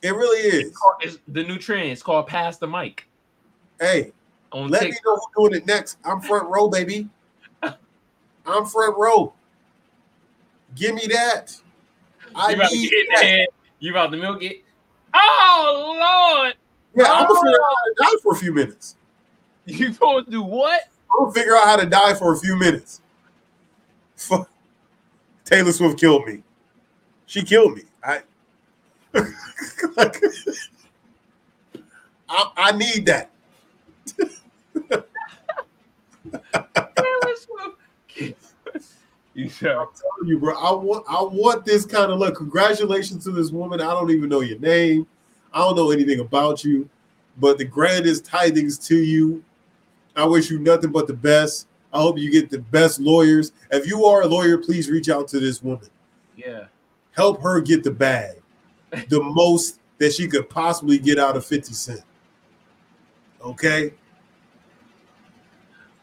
B: It really is.
A: It's, called, it's the new trend. It's called pass the mic
B: Hey,
A: on
B: let me
A: TikTok.
B: know who's doing it next. I'm front row, baby. I'm front row. Give me that. I
A: You about to
B: need
A: get
B: that.
A: head. You about to milk it. Oh Lord,
B: Yeah, I'm gonna oh. figure out how to die for a few minutes.
A: you supposed to do what?
B: I'm gonna figure out how to die for a few minutes. Fuck. Taylor Swift killed me. She killed me. I like, I, I need that.
A: Taylor Swift. You?
B: I'm telling you, bro. I want I want this kind of look. Congratulations to this woman. I don't even know your name. I don't know anything about you, but the grandest tidings to you. I wish you nothing but the best. I hope you get the best lawyers. If you are a lawyer, please reach out to this woman.
A: Yeah.
B: help her get the bag, the most that she could possibly get out of 50 Cent. Okay?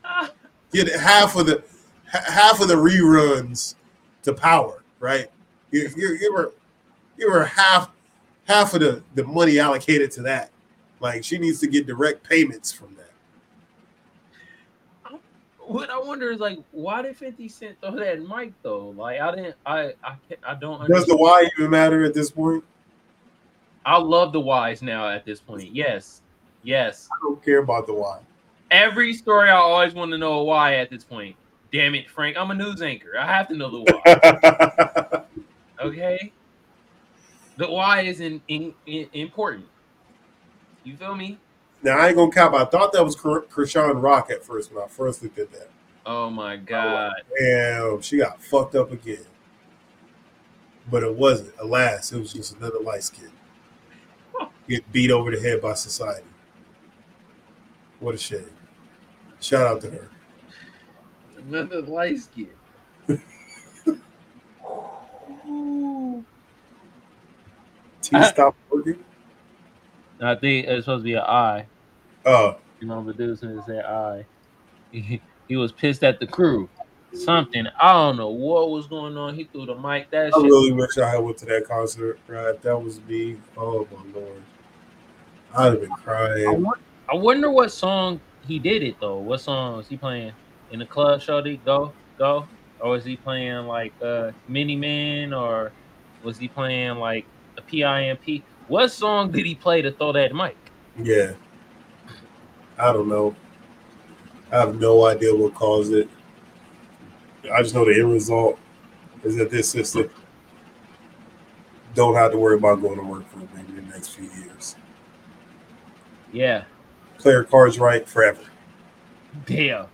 B: Get half of the half of the reruns to power, right? You, you, give her give her half half of the, the money allocated to that. Like she needs to get direct payments from that.
A: What I wonder is like, why did Fifty Cent throw that mic though? Like, I didn't, I, I, can't, I don't.
B: Does the
A: Understand.
B: why even matter at this point?
A: I love the whys now at this point. Yes, yes.
B: I don't care about the why.
A: Every story I always want to know why at this point. Damn it, Frank! I'm a news anchor. I have to know the why. okay. The why is in, in, in- important. You feel me?
B: now I ain't gonna cap. I thought that was Kr- Krishan Rock at first when I first looked at that.
A: Oh my god.
B: Damn, she got fucked up again. But it wasn't. Alas, it was just another light skin. Get beat over the head by society. What a shame. Shout out to her.
A: Another light skin.
B: T stop working.
A: I think it's supposed to be an eye.
B: Oh,
A: You know, the dude said said I. He, he was pissed at the crew. Something I don't know what was going on. He threw the mic. That
B: I
A: shit.
B: really wish I had went to that concert. Right, that was me. Oh my lord, I'd have been
A: I,
B: crying.
A: I wonder what song he did it though. What song was he playing in the club? Shorty, go go. Or was he playing like uh Mini Man? Or was he playing like a PIMP? What song did he play to throw that mic?
B: Yeah, I don't know. I have no idea what caused it. I just know the end result is that this sister don't have to worry about going to work for maybe the next few years.
A: Yeah,
B: Play her cards right forever.
A: damn.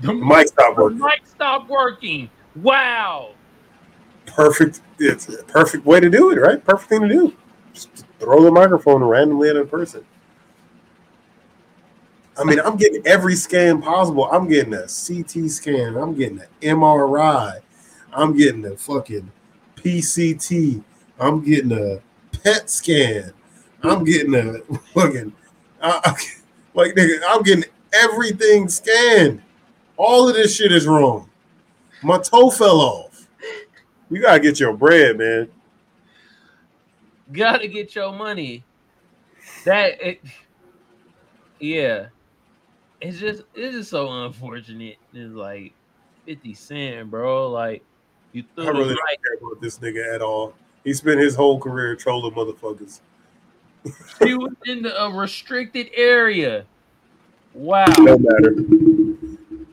A: The
B: Mic stop
A: the
B: working.
A: mic stopped working. Wow.
B: Perfect. It's a perfect way to do it, right? Perfect thing to do. Just throw the microphone randomly at a person. I mean, I'm getting every scan possible. I'm getting a CT scan. I'm getting an MRI. I'm getting a fucking PCT. I'm getting a PET scan. I'm getting a fucking I- like nigga. I'm getting everything scanned. All of this shit is wrong. My toe fell off. You gotta get your bread, man.
A: Gotta get your money. That it, yeah. It's just it's just so unfortunate. It's like 50 Cent, bro. Like you threw I
B: really
A: the
B: don't
A: mic.
B: care about this nigga at all. He spent his whole career trolling motherfuckers.
A: He was in the, a restricted area. Wow.
B: Don't matter.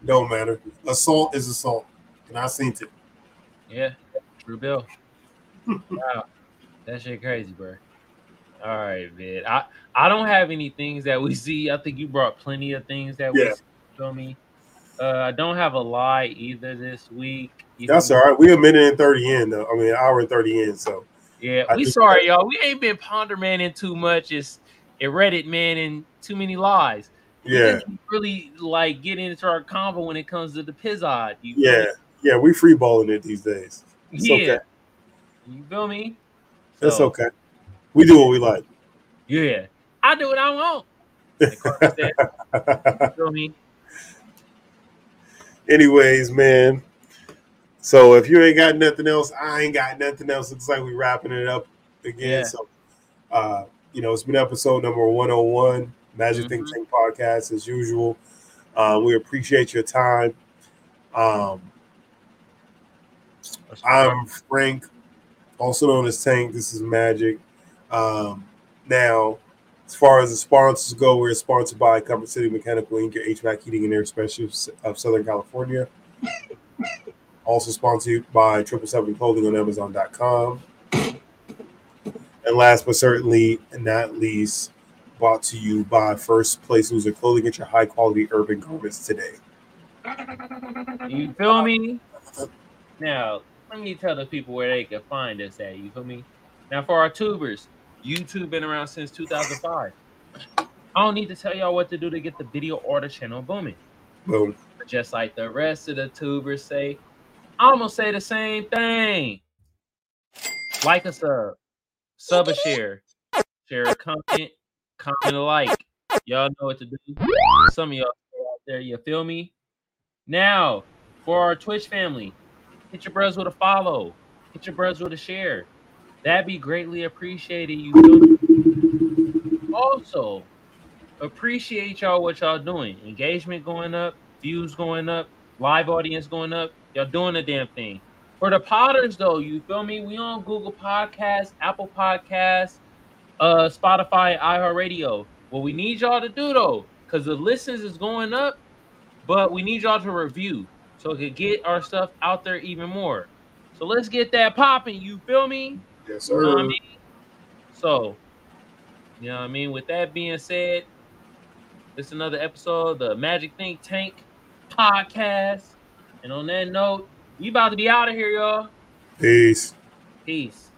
B: Don't matter. Assault is assault, and I seen it.
A: Yeah. True Bill. wow. That shit crazy, bro. All right, man. I I don't have any things that we see. I think you brought plenty of things that we
B: Yeah.
A: see. Feel me? Uh, I don't have a lie either this week. You
B: That's all right. We a minute and thirty in though. I mean, an hour and thirty in. So
A: Yeah,
B: I
A: we sorry, y'all. We ain't been ponder manning too much. It's it Reddit man and too many lies.
B: Yeah,
A: really like get into our convo when it comes to the Pizzod. You feel
B: yeah, yeah. We free balling it these days. It's
A: yeah.
B: okay.
A: You feel me? So,
B: okay. We do what we like.
A: Yeah, I do what I want. You feel me?
B: Anyways, man. So if you ain't got nothing else, I ain't got nothing else. Looks like we wrapping it up again.
A: Yeah.
B: So uh, you know, it's been episode number 101, Magic Think
A: Mhm.
B: Tank podcast as usual. Um, we appreciate your time. Um, I'm Frank, also known as Tank. This is Magic. Um, now, as far as the sponsors go, we're sponsored by Comfort City Mechanical Inc., your HVAC heating and air specialist of Southern California. also sponsored by Triple Seven Clothing on Amazon.com. And last but certainly not least, brought to you by First Place Loser Clothing. Get your high quality urban garments today.
A: You feel me? Now, let me tell the people where they can find us at. You feel me? Now, for our tubers, YouTube been around since 2005. I don't need to tell y'all what to do to get the video or the channel booming.
B: Boom.
A: But just like the rest of the tubers say, I'm gonna say the same thing. Like a sub, sub a share, share a comment, like. Y'all know what to do. Some of y'all out there, you feel me? Now, for our Twitch family, hit your bros with a follow, hit your bros with a share. That'd be greatly appreciated. You feel me? Also, appreciate y'all what y'all doing. Engagement going up, views going up, live audience going up. Y'all doing the damn thing. For the Potters, though, you feel me? We on Google Podcasts, Apple Podcasts, uh, Spotify, iHeartRadio. What we need y'all to do though, because the listens is going up, but we need y'all to review so it could get our stuff out there even more. So let's get that popping. You feel me?
B: Yes,
A: You know what I
B: sir.
A: mean? So, you know what I mean? With that being said, it's another episode of the Magic Think Tank podcast. And on that note, we about to be out of here, y'all.
B: Peace.
A: Peace.